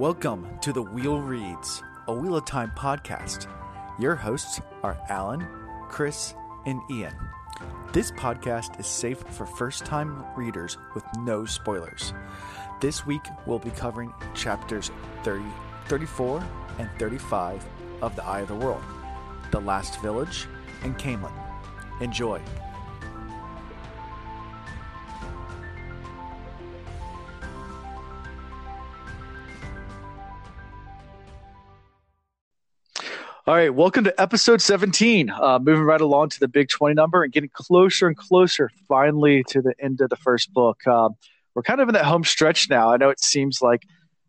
Welcome to the Wheel Reads, a Wheel of Time podcast. Your hosts are Alan, Chris, and Ian. This podcast is safe for first time readers with no spoilers. This week, we'll be covering chapters 30, 34 and 35 of The Eye of the World, The Last Village, and Caemlyn. Enjoy. All right, welcome to episode 17. Uh, moving right along to the big 20 number and getting closer and closer finally to the end of the first book. Um, we're kind of in that home stretch now. I know it seems like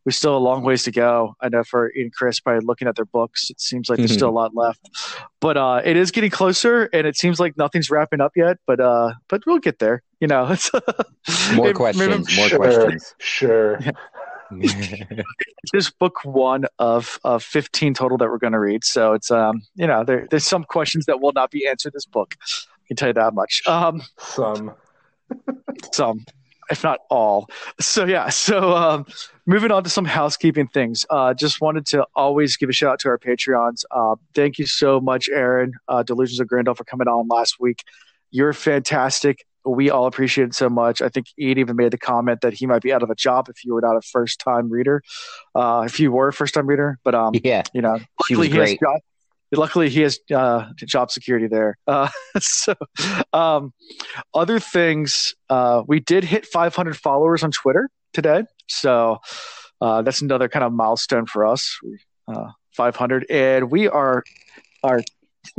we still have a long ways to go. I know for Ian and Chris, by looking at their books, it seems like there's still a lot left. But uh, it is getting closer, and it seems like nothing's wrapping up yet. But uh, but we'll get there. You know, it's More it- questions. remember- More sure, questions. Sure. it's just book one of of 15 total that we're going to read. So it's um you know there, there's some questions that will not be answered this book. I can tell you that much. Um, Some. some, if not all. So yeah. So um, moving on to some housekeeping things. Uh, just wanted to always give a shout out to our Patreons. Uh, thank you so much, Aaron, uh, Delusions of Grandel, for coming on last week. You're fantastic. We all appreciate it so much. I think Ian even made the comment that he might be out of a job if you were not a first time reader. Uh, if you were a first time reader, but um, Yeah, you know, luckily he has job, luckily he has uh, job security there. Uh, so, um, other things, uh, we did hit 500 followers on Twitter today, so uh, that's another kind of milestone for us. Uh, 500, and we are are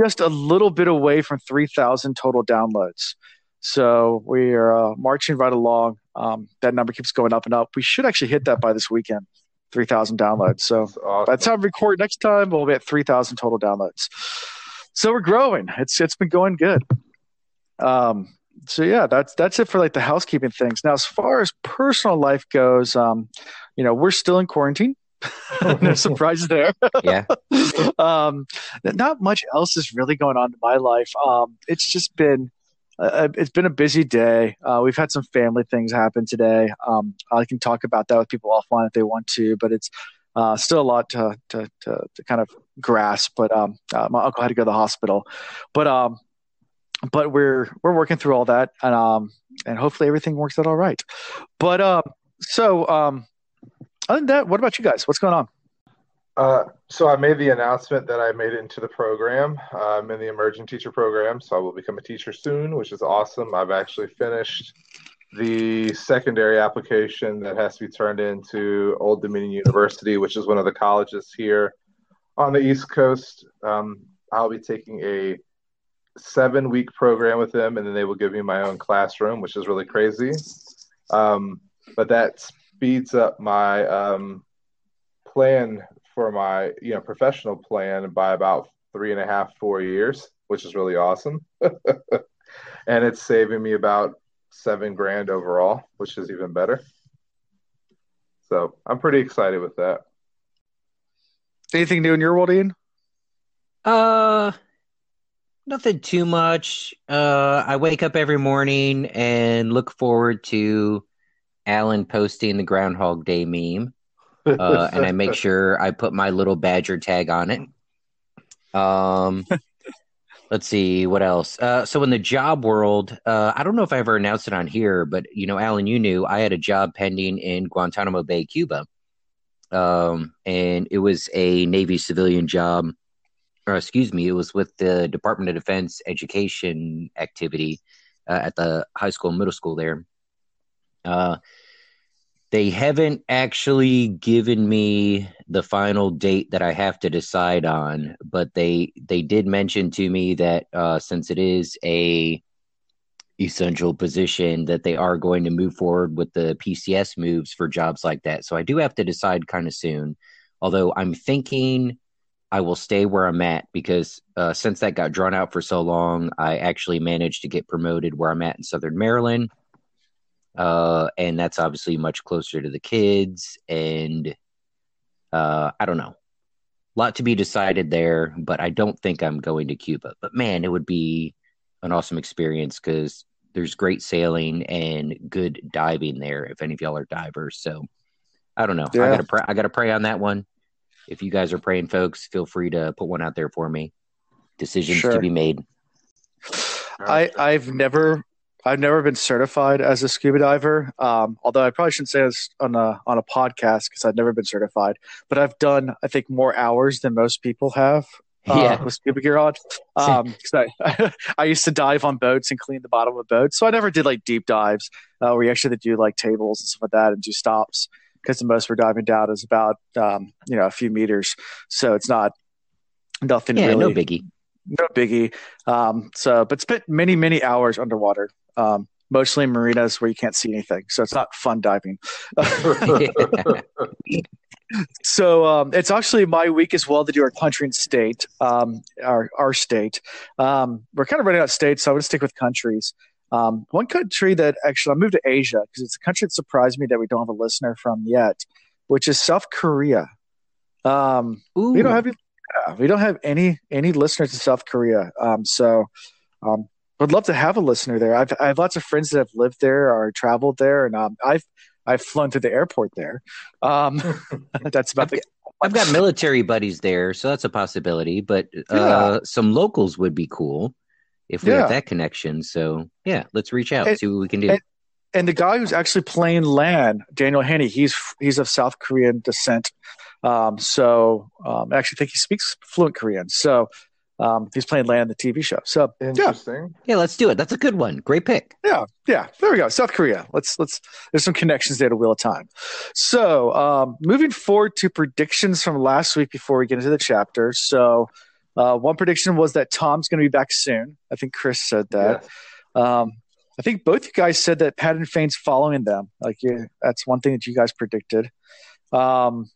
just a little bit away from 3,000 total downloads. So we are uh, marching right along. Um, that number keeps going up and up. We should actually hit that by this weekend, 3,000 downloads. So awesome. by the time we record next time, we'll be at 3,000 total downloads. So we're growing. It's it's been going good. Um, so yeah, that's that's it for like the housekeeping things. Now, as far as personal life goes, um, you know, we're still in quarantine. no surprises there. yeah. um, not much else is really going on in my life. Um, it's just been uh, it's been a busy day. Uh, we've had some family things happen today. Um, I can talk about that with people offline if they want to, but it's uh, still a lot to, to, to, to kind of grasp. But um, uh, my uncle had to go to the hospital, but um, but we're we're working through all that, and um, and hopefully everything works out all right. But um, so um, other than that, what about you guys? What's going on? Uh, so I made the announcement that I made it into the program. I'm in the emerging teacher program, so I will become a teacher soon, which is awesome. I've actually finished the secondary application that has to be turned into Old Dominion University, which is one of the colleges here on the East Coast. Um, I'll be taking a seven week program with them, and then they will give me my own classroom, which is really crazy. Um, but that speeds up my um, plan for my you know professional plan by about three and a half four years which is really awesome and it's saving me about seven grand overall which is even better so i'm pretty excited with that Anything new in your world, Ian? Uh, nothing too much. Uh, I wake up every morning and look forward to Alan posting the Groundhog Day meme. Uh, and I make sure I put my little badger tag on it. Um, let's see what else. Uh, so in the job world, uh, I don't know if I ever announced it on here, but you know, Alan, you knew I had a job pending in Guantanamo Bay, Cuba. Um, and it was a Navy civilian job, or excuse me, it was with the Department of Defense education activity uh, at the high school, and middle school there. They haven't actually given me the final date that I have to decide on, but they they did mention to me that uh, since it is a essential position, that they are going to move forward with the PCS moves for jobs like that. So I do have to decide kind of soon. Although I'm thinking I will stay where I'm at because uh, since that got drawn out for so long, I actually managed to get promoted where I'm at in Southern Maryland uh, and that's obviously much closer to the kids. And uh, I don't know, a lot to be decided there. But I don't think I'm going to Cuba. But man, it would be an awesome experience because there's great sailing and good diving there. If any of y'all are divers, so I don't know. Yeah. I gotta pray. I gotta pray on that one. If you guys are praying, folks, feel free to put one out there for me. Decisions Sure. to be made. I I've never I've never been certified as a scuba diver. Um, although I probably shouldn't say this on a on a podcast because I've never been certified. But I've done I think more hours than most people have. Uh, Yeah. with scuba gear on. Um, 'cause I, I used to dive on boats and clean the bottom of boats, so I never did like deep dives uh, where you actually do like tables and stuff like that and do stops because the most we're diving down is about um, you know a few meters, so it's not nothing Yeah, really no biggie. no biggie. Um, so, but spent many, many hours underwater, um, mostly in marinas where you can't see anything. So it's not fun diving. so um, it's actually my week as well to do our country and state, um, our our state. Um, we're kind of running out of states, so I'm going to stick with countries. Um, one country that actually I moved to Asia because it's a country that surprised me that we don't have a listener from yet, which is South Korea. Um, we don't have any, we don't have any any listeners in South Korea. Um, so um, would love to have a listener there. I've I have lots of friends that have lived there or traveled there, and um, I've I've flown to the airport there. Um, that's about the I've got military buddies there, so that's a possibility. But uh, some locals would be cool if we Yeah. have that connection. So yeah, let's reach out, And- see what we can do. and- and the guy who's actually playing Lan, Daniel Henney, he's he's of South Korean descent. Um, so um, I actually think he speaks fluent Korean. So um, he's playing Lan, the TV show. So Interesting. yeah, let's do it. That's a good one. Great pick. Yeah, yeah. There we go. South Korea. Let's let's. There's some connections there to Wheel of Time. So um, moving forward to predictions from last week before we get into the chapter. So uh, one prediction was that Thom's going to be back soon. I think Chris said that. Yes. Um, I think both you guys said that Padan Fain's following them. Like yeah, that's one thing that you guys predicted. Um,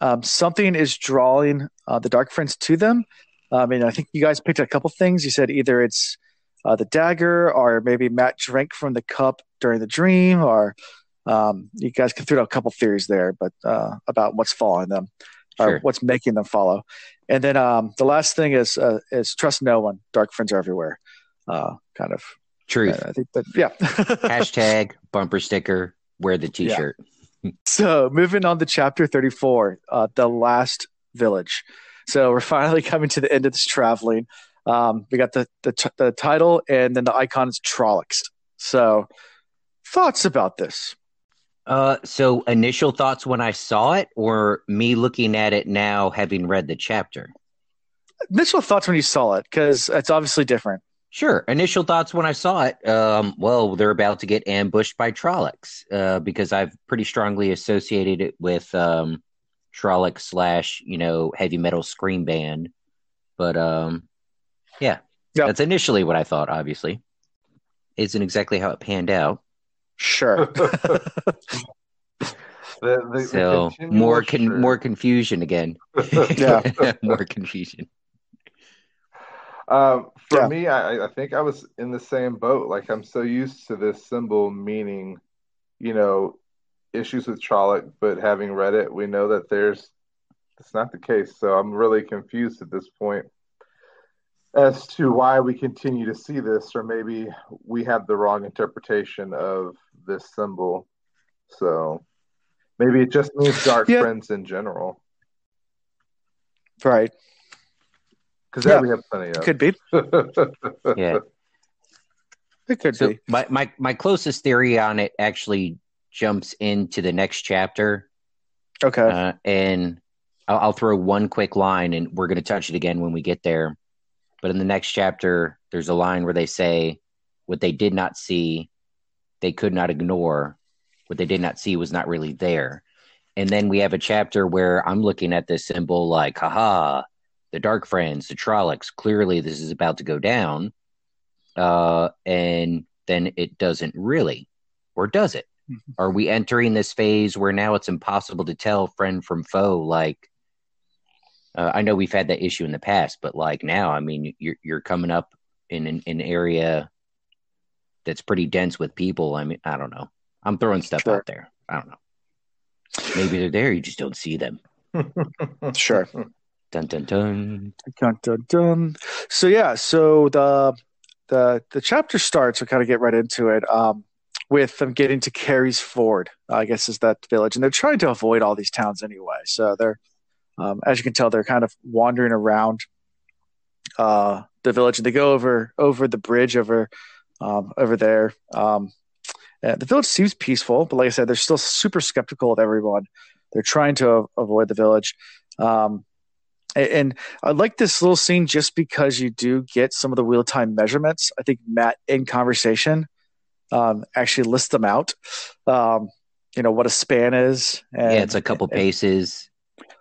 um, something is drawing uh, the Dark Friends to them. I mean, I think you guys picked a couple things. You said either it's uh, the dagger, or maybe Mat drank from the cup during the dream, or um, you guys can throw out a couple theories there, but uh, about what's following them or Sure. what's making them follow. And then um, the last thing is uh, is trust no one. Dark friends are everywhere. Uh, kind of. Truth. I think that yeah. Hashtag bumper sticker. Wear the t-shirt. So moving on to chapter 34, uh, the last village. So we're finally coming to the end of this traveling. Um, we got the, the t- the title and then the icon is Trollocs. So thoughts about this? Uh, so initial thoughts when I saw it, or me looking at it now, having read the chapter. Initial thoughts when you saw it, because it's obviously different. Sure. Initial thoughts when I saw it. Um, well, they're about to get ambushed by Trollocs, uh, because I've pretty strongly associated it with um, Trolloc slash you know heavy metal scream band. But um, yeah, Yeah. that's initially what I thought. Obviously, isn't exactly how it panned out. Sure. The, the, the So continual more con- shirt. more confusion again. Yeah. more confusion. Um, for Yeah. me, I, I think I was in the same boat. Like I'm so used to this symbol meaning, you know, issues with Trolloc, but having read it, we know that there's that's not the case. So I'm really confused at this point as to why we continue to see this, or maybe we have the wrong interpretation of this symbol. So maybe it just means dark Yeah. friends in general, right. because Yeah. that we have plenty of. Could be. Yeah. It could So be. my, my my closest theory on it actually jumps into the next chapter, Okay. uh, and I'll, I'll throw one quick line, and we're going to touch it again when we get there. But in the next chapter, there's a line where they say, "What they did not see, they could not ignore. What they did not see was not really there." And then we have a chapter where I'm looking at this symbol like, haha, the Dark Friends, the Trollocs. Clearly, this is about to go down. Uh, and then it doesn't really, or does it? Mhm. Are we entering this phase where now it's impossible to tell friend from foe? Like, uh, I know we've had that issue in the past, but like now, I mean, you're you're coming up in an, an area that's pretty dense with people. I mean, I don't know. I'm throwing stuff Sure. out there. I don't know. Maybe they're there. You just don't see them. Sure. Dun dun dun. Dun, dun, dun. So yeah, so the the the chapter starts. We kind of get right into it. Um, with them getting to Carysford, I guess is that village, and they're trying to avoid all these towns anyway. So they're, um, as you can tell, they're kind of wandering around uh, the village, and they go over over the bridge over um, over there. Um, the village seems peaceful, but like I said, they're still super skeptical of everyone. They're trying to avoid the village. Um, and I like this little scene just because you do get some of the wheel time measurements. I think Mat in conversation um, actually list them out. Um, you know what a span is. And, yeah, it's a couple and, paces.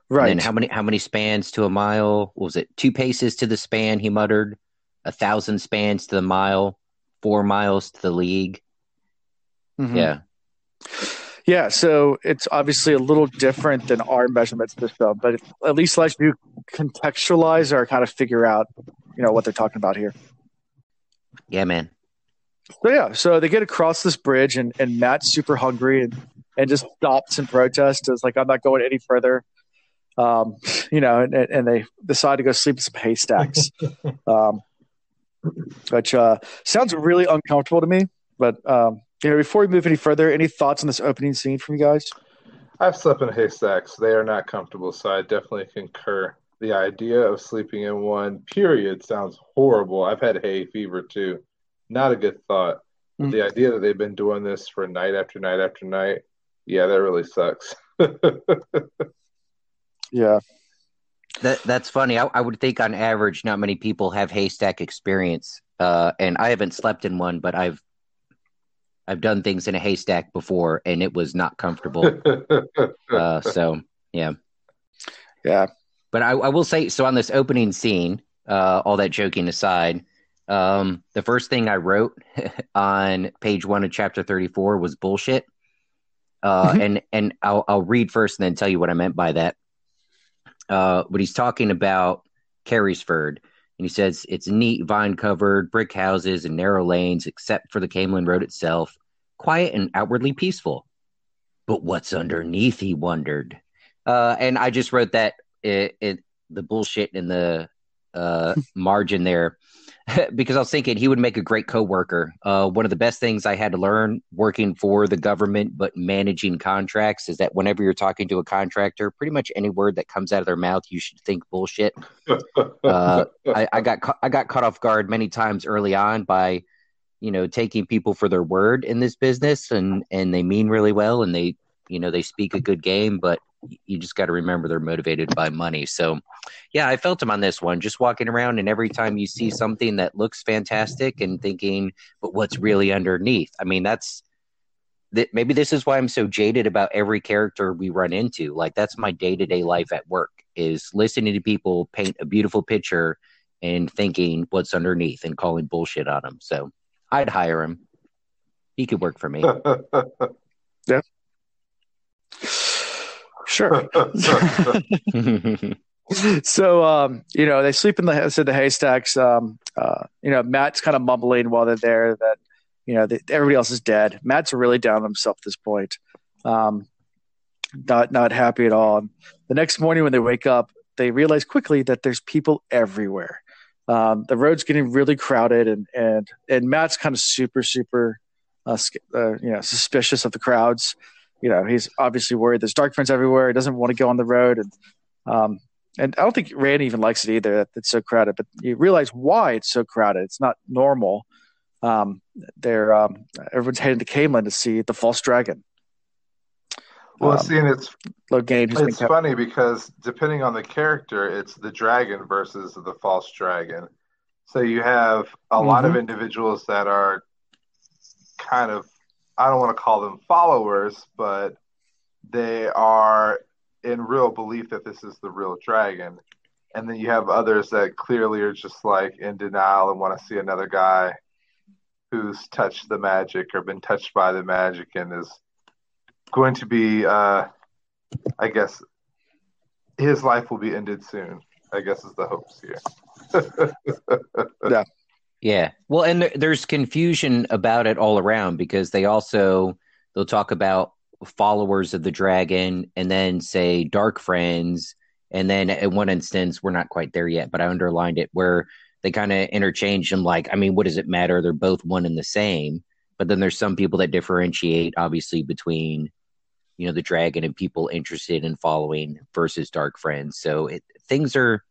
Right. And how many how many spans to a mile? What was it two paces to the span? He muttered. A thousand spans to the mile. Four miles to the league. Mm-hmm. Yeah. Yeah, so it's obviously a little different than our measurement system, but at least lets you contextualize or kind of figure out, you know, what they're talking about here. Yeah, man. So yeah, so they get across this bridge, and, and Mat's super hungry and, and just stops and protests. It's like I'm not going any further. Um, you know, and, and they decide to go sleep in some haystacks, um, which uh, sounds really uncomfortable to me. But um, you know, before we move any further, any thoughts on this opening scene from you guys? I've slept in haystacks. They are not comfortable, so I definitely concur. The idea of sleeping in one period sounds horrible. I've had hay fever too. Not a good thought. Mm. The idea that they've been doing this for night after night after night, yeah, that really sucks. yeah. That that's funny. I, I, would think on average, not many people have haystack experience, uh, and I haven't slept in one, but I've I've done things in a haystack before, and it was not comfortable. uh, so yeah, yeah. But I, I, will say, so on this opening scene, uh, all that joking aside, um, the first thing I wrote on page one of chapter thirty-four was bullshit. Uh, mm-hmm. and and I'll I'll read first and then tell you what I meant by that. Uh, but he's talking about Carysford, and he says it's neat, vine covered, brick houses, and narrow lanes, except for the Caemlyn Road itself, quiet and outwardly peaceful. But what's underneath, he wondered. Uh, and I just wrote that it, it the bullshit in the uh, margin there because I was thinking he would make a great coworker. Uh, one of the best things I had to learn working for the government, but managing contracts, is that whenever you're talking to a contractor, pretty much any word that comes out of their mouth, you should think bullshit. uh, I, I, got I got caught off guard many times early on by, you know, taking people for their word in this business, and and they mean really well, and they you know they speak a good game, but you just got to remember they're motivated by money. So, yeah, I felt him on this one. Just walking around, and every time you see something that looks fantastic, and thinking, but what's really underneath? I mean, that's that. Maybe this is why I'm so jaded about every character we run into. Like that's my day to day life at work is listening to people paint a beautiful picture and thinking what's underneath and calling bullshit on them. So, I'd hire him. He could work for me. yeah. Sure. so um, you know they sleep in the said the haystacks. Um, uh, you know Mat's kind of mumbling while they're there that you know everybody else is dead. Mat's really down on himself at this point. Um, not not happy at all. And the next morning when they wake up, they realize quickly that there's people everywhere. Um, the road's getting really crowded, and and and Mat's kind of super super, uh, uh, you know, suspicious of the crowds you know, he's obviously worried. There's dark friends everywhere. He doesn't want to go on the road, and um, and I don't think Randy even likes it either. That it's so crowded. But you realize why it's so crowded. It's not normal. Um, they're um, everyone's heading to Caemlyn to see the false dragon. Well, um, see, and it's Logain, it's funny because depending on the character, it's the dragon versus the false dragon. So you have a mm-hmm. lot of mm-hmm. individuals that are kind of I don't want to call them followers, but they are in real belief that this is the real dragon. And then you have others that clearly are just like in denial and want to see another guy who's touched the magic or been touched by the magic and is going to be, uh, I guess, his life will be ended soon. I guess is the hopes here. yeah. Yeah. Well, and there, there's confusion about it all around because they also they'll talk about followers of the dragon and then say dark friends. And then in one instance we're not quite there yet but i underlined it where they kind of interchange them like i mean what does it matter? They're both one and the same. But then there's some people that differentiate obviously between you know the dragon and people interested in following versus dark friends. So it, things are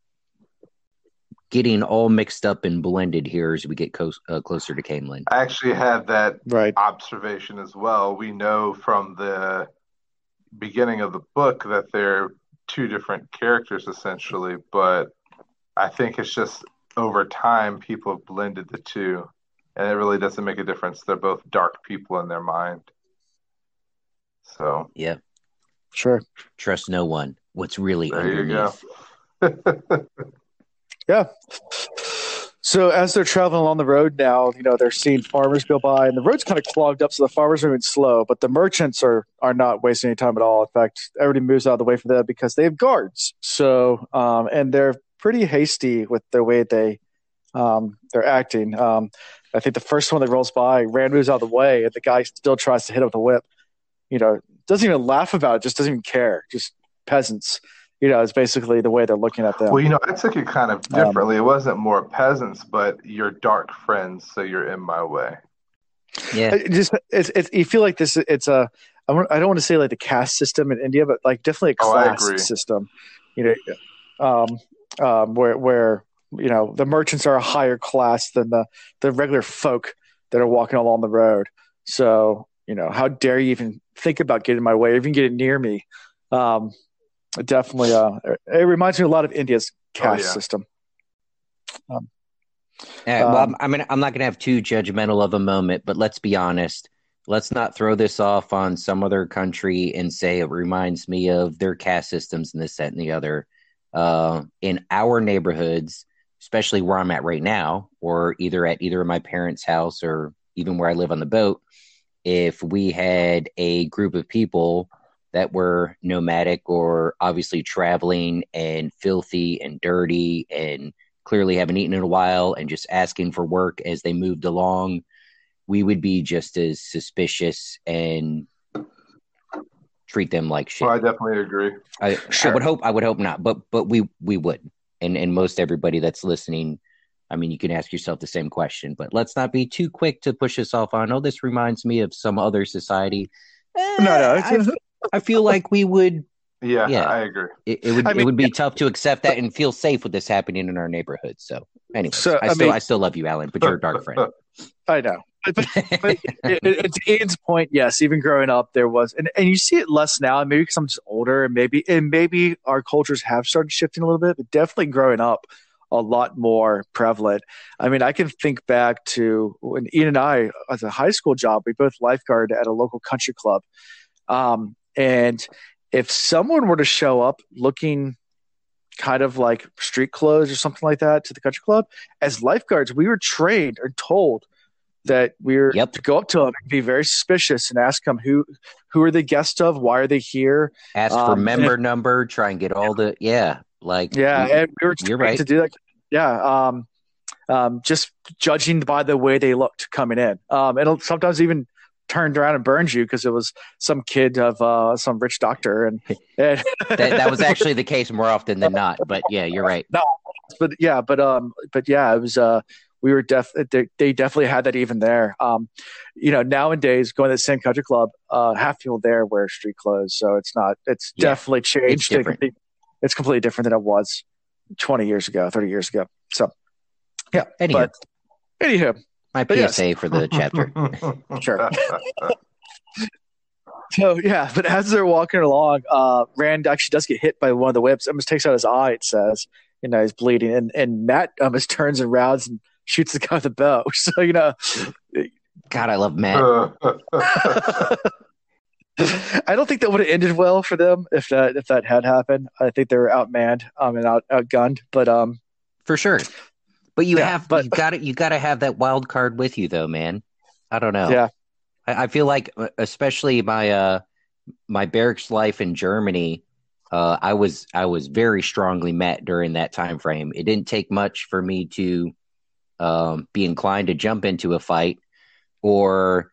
getting all mixed up and blended here as we get co- uh, closer to Caemlyn. I actually had that Right. observation as well. We know from the beginning of the book that they're two different characters essentially, but I think it's just over time people have blended the two, and it really doesn't make a difference. They're both dark people in their mind. So Yeah, Sure. trust no one. What's really there you go. underneath? Yeah. So as they're traveling along the road now, you know, they're seeing farmers go by and the road's kind of clogged up, so the farmers are moving slow, but the merchants are are not wasting any time at all. In fact, everybody moves out of the way for them because they have guards. So um and they're pretty hasty with the way they um they're acting. Um I think the first one that rolls by, Rand moves out of the way and the guy still tries to hit him with a whip. You know, doesn't even laugh about it, just doesn't even care. Just peasants. You know, it's basically the way they're looking at them. Well, you know, I took it kind of Um, differently. it wasn't more peasants, but you're dark friends, so you're in my way. Yeah, it just it's, it's you feel like this it's a I, don't want to say like the caste system in India but like definitely a Oh, class agree. system you know um um where where you know the merchants are a higher class than the the regular folk that are walking along the road so you know how dare you even think about getting in my way or even getting near me um it definitely uh it reminds me a lot of India's caste yeah. system Uh, well, Um, I'm, I mean, I'm not going to have too judgmental of a moment, but let's be honest. Let's not throw this off on some other country and say it reminds me of their caste systems and this, that, and the other. Uh, in our neighborhoods, especially where I'm at right now, or either at either of my parents' house or even where I live on the boat, if we had a group of people that were nomadic or obviously traveling and filthy and dirty and clearly haven't eaten in a while and just asking for work as they moved along, we would be just as suspicious and treat them like shit. Well, I definitely agree. I, Sure. I would hope I would hope not, but but we we would, and and most everybody that's listening, I mean, you can ask yourself the same question, but let's not be too quick to push this off on. Oh, this reminds me of some other society. Eh, no no I, feel like we would. Yeah, Yeah. I agree. It, it would I it would be tough to accept that and feel safe with this happening in our neighborhood. So, anyway, So, I, I still I still love you, Alan, but you're a dark friend. I know but, but, but it, it, to Ian's point, yes, even growing up, there was, and, and you see it less now. Maybe because I'm just older, and maybe and maybe our cultures have started shifting a little bit, but definitely growing up, a lot more prevalent. I mean, I can think back to when Ian and I, as a high school job, we both lifeguard at a local country club, um, and if someone were to show up looking kind of like street clothes or something like that to the country club as lifeguards we were trained or told that we were Yep. to go up to them and be very suspicious and ask them who who are they guests of why are they here Ask for Um, member number, try and get all the yeah, like yeah we- and we were you're trained right. to do that yeah um um just judging by the way they looked coming in um and sometimes even turned around and burned you because it was some kid of uh some rich doctor and, and that, that was actually the case more often than not. But yeah, you're right. No, but yeah, but um, but yeah, it was uh, we were def they, they definitely had that even there. Um, you know, nowadays going to the same country club, uh, half people there wear street clothes, so it's not. It's Yeah, definitely changed. it's. It's completely different than it was twenty years ago, thirty years ago. So yeah, Anywho, but anywho, my but yes. PSA for the chapter. Sure. so yeah, but as they're walking along, uh, Rand actually does get hit by one of the whips. Almost takes out his eye. It says, you know, he's bleeding, and and Mat almost turns and rounds and shoots the guy with a bow. So you know, God, I love Mat. I don't think that would have ended well for them if that if that had happened. I think they were outmanned um, and out outgunned. But um, for sure. But you Yeah, have but- you got to you got to have that wild card with you though, man. I don't know. Yeah. I, I feel like, uh, especially my uh my barracks life in Germany, uh, I was I was very strongly met during that time frame. It didn't take much for me to um, be inclined to jump into a fight or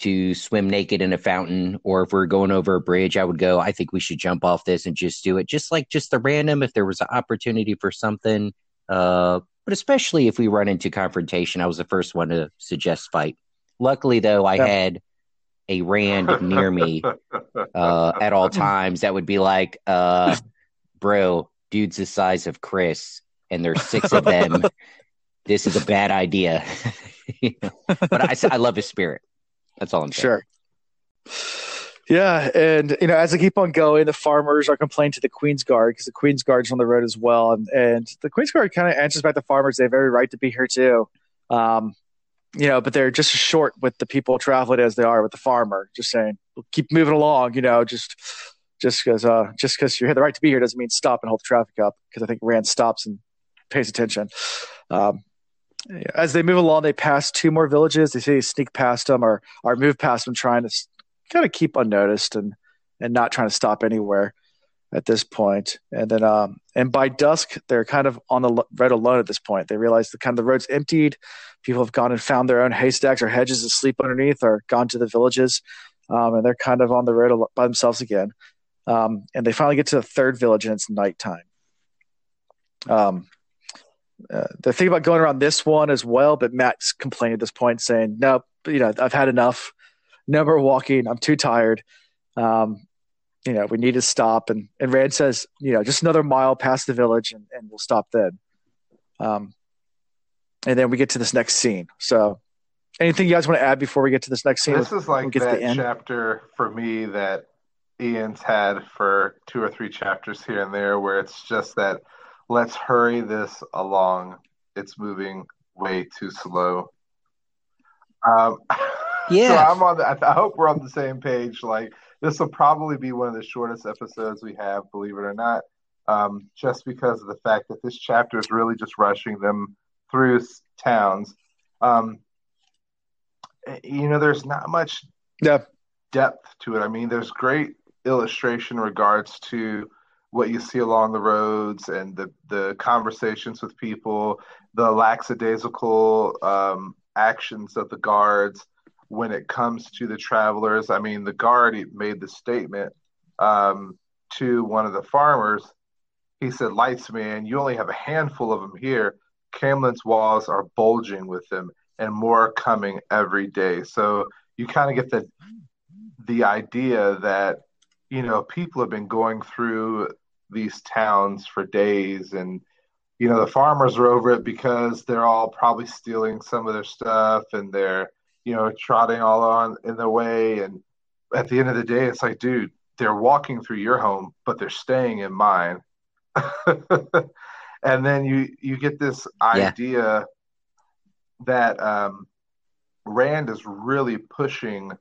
to swim naked in a fountain or if we are going over a bridge i would go i think we should jump off this and just do it just like just the random if there was an opportunity for something uh, but especially if we run into confrontation i was the first one to suggest fight Luckily, though, I Yeah. had a Rand near me uh, at all times that would be like, uh, bro, dude's the size of Chris, and there's six of them. this is a bad idea. You know? But I, I love his spirit. That's all I'm saying. Sure. Yeah, and you know, as I keep on going, the farmers are complaining to the Queen's Guard because the Queen's Guard's on the road as well, and, and the Queen's Guard kind of answers back the farmers they have every right to be here too. Um, you know, but they're just short with the people traveling as they are with the farmer. Just saying, keep moving along. You know, just just because uh, just because you have the right to be here doesn't mean stop and hold the traffic up. Because I think Rand stops and pays attention. Um, as they move along, they pass two more villages. They they sneak past them or or move past them, trying to kind of keep unnoticed and and not trying to stop anywhere at this point. And then um and by dusk they're kind of on the road alone at this point. They realize the kind of the road's emptied. People have gone and found their own haystacks or hedges to sleep underneath, or gone to the villages, um, and they're kind of on the road by themselves again. Um, and they finally get to the third village, and it's nighttime. Um, uh, thinking about going around this one as well, but Mat's complaining at this point, saying, "Nope, you know, I've had enough. No more walking. I'm too tired. Um, you know, we need to stop." And and Rand says, "You know, just another mile past the village, and, and we'll stop then." Um, and then we get to this next scene. So, anything you guys want to add before we get to this next scene? This is like that end? chapter for me that Ian's had for two or three chapters here and there, where it's just that let's hurry this along. It's moving way too slow. Um, Yeah. so I'm on. The, I hope we're on the same page. Like this will probably be one of the shortest episodes we have, believe it or not, um, just because of the fact that this chapter is really just rushing them through towns. Um, eh, you know, there's not much Yeah. depth to it. I mean, there's great illustration in regards to what you see along the roads and the the conversations with people, the lackadaisical um, actions of the guards when it comes to the travelers. I mean, the guard made the statement um, to one of the farmers. He said, "Lights, man, you only have a handful of them here. Caemlyn's walls are bulging with them, and more coming every day." So you kind of get the the idea that you know people have been going through these towns for days and you know the farmers are over it because they're all probably stealing some of their stuff and they're you know trotting all on in the way. And at the end of the day it's like dude they're walking through your home but they're staying in mine. And then you you get this idea that um rand is really pushing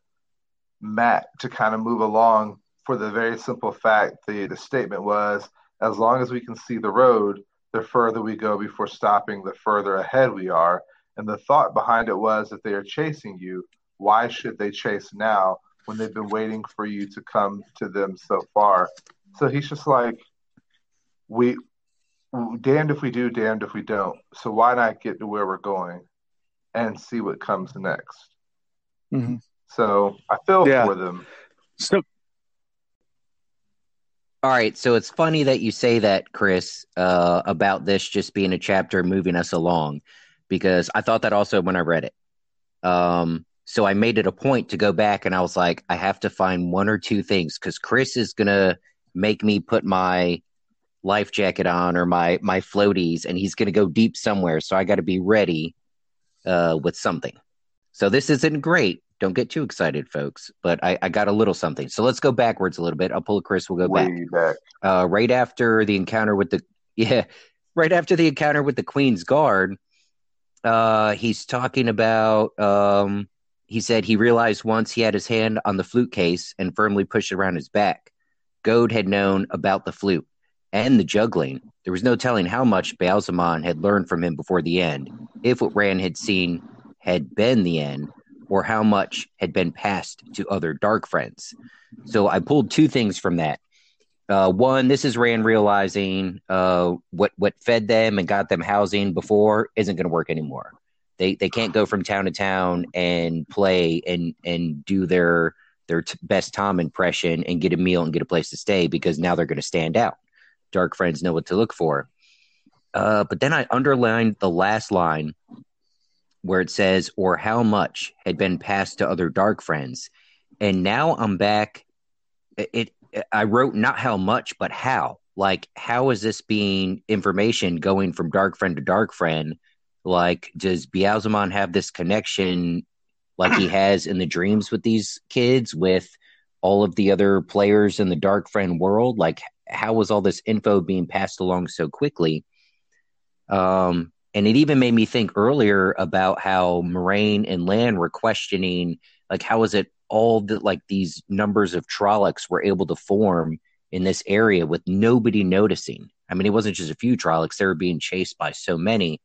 Mat to kind of move along for the very simple fact the, the statement was as long as we can see the road, the further we go before stopping, the further ahead we are. And the thought behind it was if they are chasing you, why should they chase now when they've been waiting for you to come to them so far? So he's just like, we damned if we do, damned if we don't. So why not get to where we're going and see what comes next? Mhm. So I feel Yeah. for them. So All right, so it's funny that you say that, Chris, uh, about this just being a chapter moving us along, because I thought that also when I read it. Um, so I made it a point to go back and I was like, I have to find one or two things because Chris is gonna make me put my life jacket on or my my floaties, and he's gonna go deep somewhere. So I got to be ready uh, with something. So this isn't great. Don't get too excited, folks. But I, I got a little something. So let's go backwards a little bit. I'll pull Chris. We'll go back back. uh, right after the encounter with the yeah, right after the encounter with the Queen's Guard, uh, he's talking about. Um, he said he realized once he had his hand on the flute case and firmly pushed it around his back. Gode had known about the flute and the juggling. There was no telling how much Ba'alzamon had learned from him before the end, if what Rand had seen had been the end, or how much had been passed to other dark friends. So I pulled two things from that. Uh, one, this is Rand realizing uh, what what fed them and got them housing before isn't going to work anymore. They they can't go from town to town and play and and do their their t- best Thom impression and get a meal and get a place to stay because now they're going to stand out. Dark friends know what to look for. Uh, but then I underlined the last line where it says, or how much had been passed to other dark friends. And now I'm back. It, I wrote not how much, but how. Like, how is this being information going from dark friend to dark friend? Like, does Ba'alzamon have this connection like he has in the dreams with these kids with all of the other players in the dark friend world? Like, how was all this info being passed along so quickly? Um, and it even made me think earlier about how Moiraine and Lan were questioning, like, how is it all that like these numbers of Trollocs were able to form in this area with nobody noticing? I mean, it wasn't just a few Trollocs; they were being chased by so many,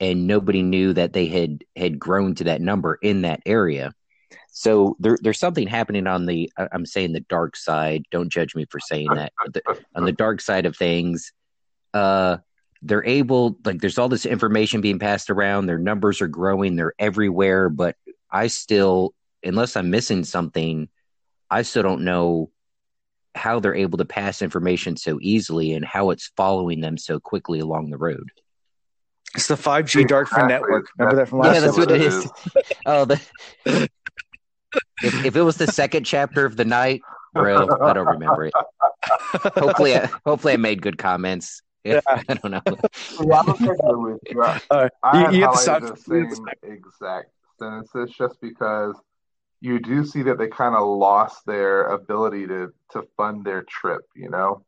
and nobody knew that they had had grown to that number in that area. So there, there's something happening on the I'm saying the dark side. Don't judge me for saying that. The, on the dark side of things, uh, they're able like there's all this information being passed around their numbers are growing they're everywhere but i still unless i'm missing something i still don't know how they're able to pass information so easily and how it's following them so quickly along the road. It's the 5g dark friend network. Remember that from last yeah that's what it is. oh the if, if it was the second chapter of the night bro i don't remember it. Hopefully I, hopefully i made good comments. Yeah. I don't know. yeah, I'm with you. I, uh, I you, you the same exact sentences just because you do see that they kind of lost their ability to to fund their trip, you know.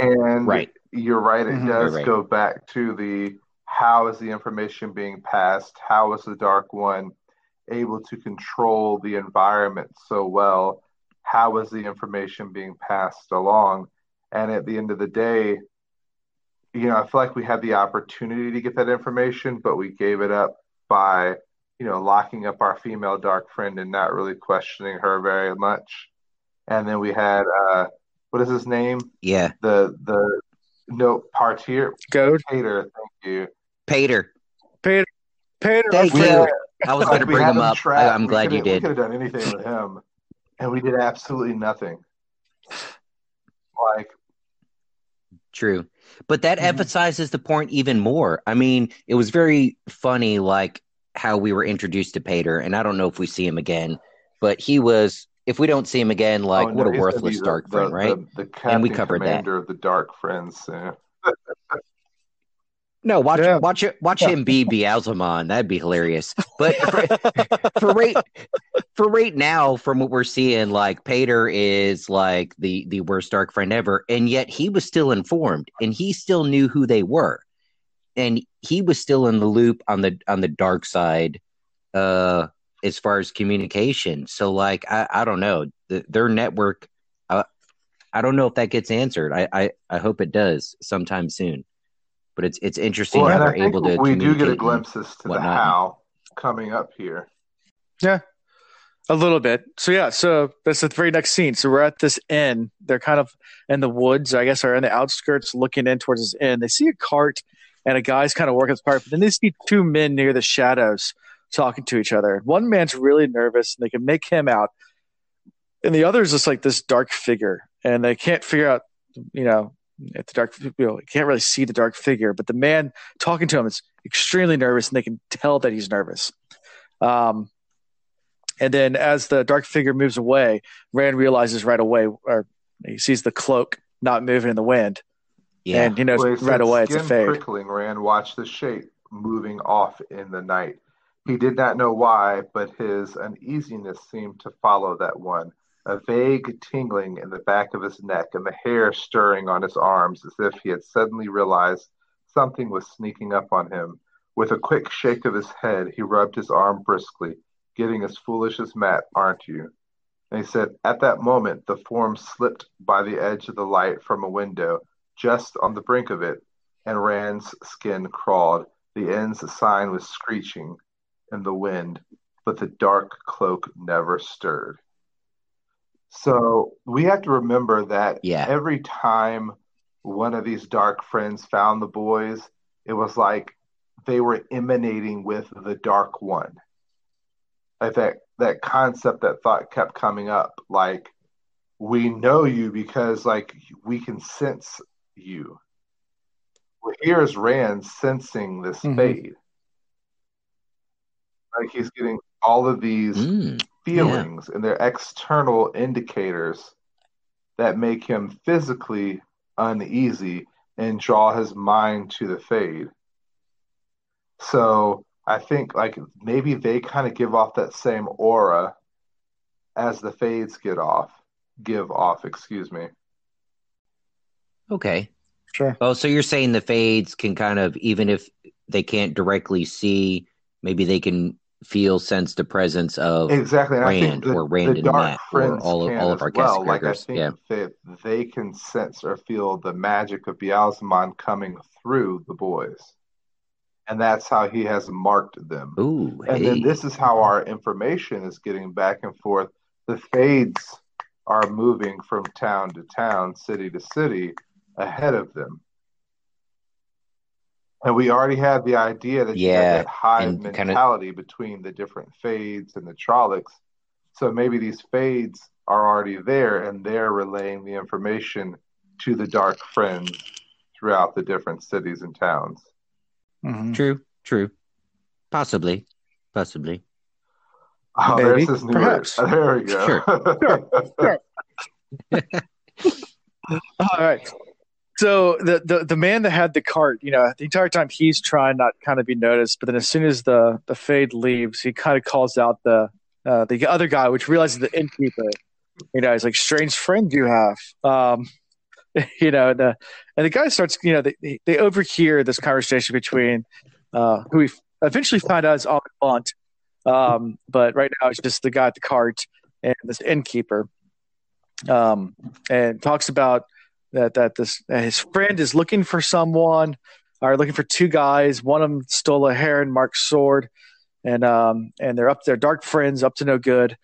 And right. you're right, it mm-hmm. does right. go back to the how is the information being passed? How is the Dark One able to control the environment so well? How is the information being passed along? And at the end of the day, you know, I feel like we had the opportunity to get that information, but we gave it up by, you know, locking up our female dark friend and not really questioning her very much. And then we had uh what is his name? Yeah. The the no Partir Gode. Paitr, thank you. Paitr. Paitr. Paitr. Thank you. I was going to bring him up. I, am glad you did. We could have done anything with him, and we did absolutely nothing. Like True. But that mm-hmm. emphasizes the point even more. I mean, it was very funny, like how we were introduced to Paitr, and I don't know if we see him again, but he was. If we don't see him again, oh, like oh, no, what a worthless dark the, friend, right? The, the and we covered that. of the dark friends. Yeah. No, watch yeah. watch it watch him be Ba'alzamon. That'd be hilarious. But for, for right for right now, from what we're seeing, like Paitr is like the the worst dark friend ever, and yet he was still informed and he still knew who they were, and he was still in the loop on the on the dark side, uh, as far as communication. So, like, I I don't know the, their network. Uh, I don't know if that gets answered. I, I I hope it does sometime soon but it's it's interesting well, how they're able to. We do get a glimpse as to the how coming up here. Yeah, a little bit. So yeah, so that's the very next scene. So we're at this inn. They're kind of in the woods, I guess, or in the outskirts, looking in towards this inn. They see a cart and a guy's kind of working his part. but then they see two men near the shadows talking to each other. One man's really nervous, and they can make him out, and the other is just like this dark figure, and they can't figure out, you know, at the dark you know, can't really see the dark figure but the man talking to him is extremely nervous and they can tell that he's nervous um, and then as the dark figure moves away rand realizes right away or he sees the cloak not moving in the wind yeah. and he knows well, right away it's a fade prickling rand watched the shape moving off in the night he did not know why but his uneasiness seemed to follow that one a vague tingling in the back of his neck and the hair stirring on his arms as if he had suddenly realized something was sneaking up on him. With a quick shake of his head, he rubbed his arm briskly, getting as foolish as Mat, aren't you? And he said, At that moment, the form slipped by the edge of the light from a window, just on the brink of it, and Rand's skin crawled. The end's sign was screeching in the wind, but the dark cloak never stirred. So we have to remember that yeah. every time one of these dark friends found the boys, it was like they were emanating with the dark one. Like that that concept, that thought kept coming up. Like we know you because like we can sense you. Well, here's Rand sensing this Mhm. fade. Like he's getting all of these Mm, feelings and they're external indicators that make him physically uneasy and draw his mind to the fade. So I think like maybe they kind of give off that same aura as the fades get off, give off, excuse me. Okay. Sure. Oh, so you're saying the fades can kind of, even if they can't directly see, maybe they can feel, sense the presence of. Exactly. And I think Rand the, or Rand and Mat or all of- all of our guest well. Like characters, yeah. that they can sense or feel the magic of Ba'alzamon coming through the boys. And that's how he has marked them. Ooh, And hey. then this is how our information is getting back and forth. The fades are moving from town to town, city to city, ahead of them. And we already had the idea that you Yeah, had that hive and kinda- mentality between the different fades and the Trollocs. So maybe these fades are already there and they're relaying the information to the dark friends throughout the different cities and towns. Mhm. True, true. Possibly, possibly. Oh, Maybe, there's this new perhaps. word. There we go. Sure. All right. So the, the the man that had the cart, you know, the entire time he's trying not kind of be noticed, but then as soon as the the fade leaves, he kind of calls out the uh, the other guy, which realizes the innkeeper. You know, he's like, "Strange friend you have." Um, you know, the and the guy starts, you know, they they overhear this conversation between uh, who we eventually find out is Almen Bunt, um, but right now it's just the guy at the cart and this innkeeper, um, and talks about that that this that his friend is looking for someone or looking for two guys. One of them stole a heron-mark's sword, and um and they're up there, dark friends, up to no good,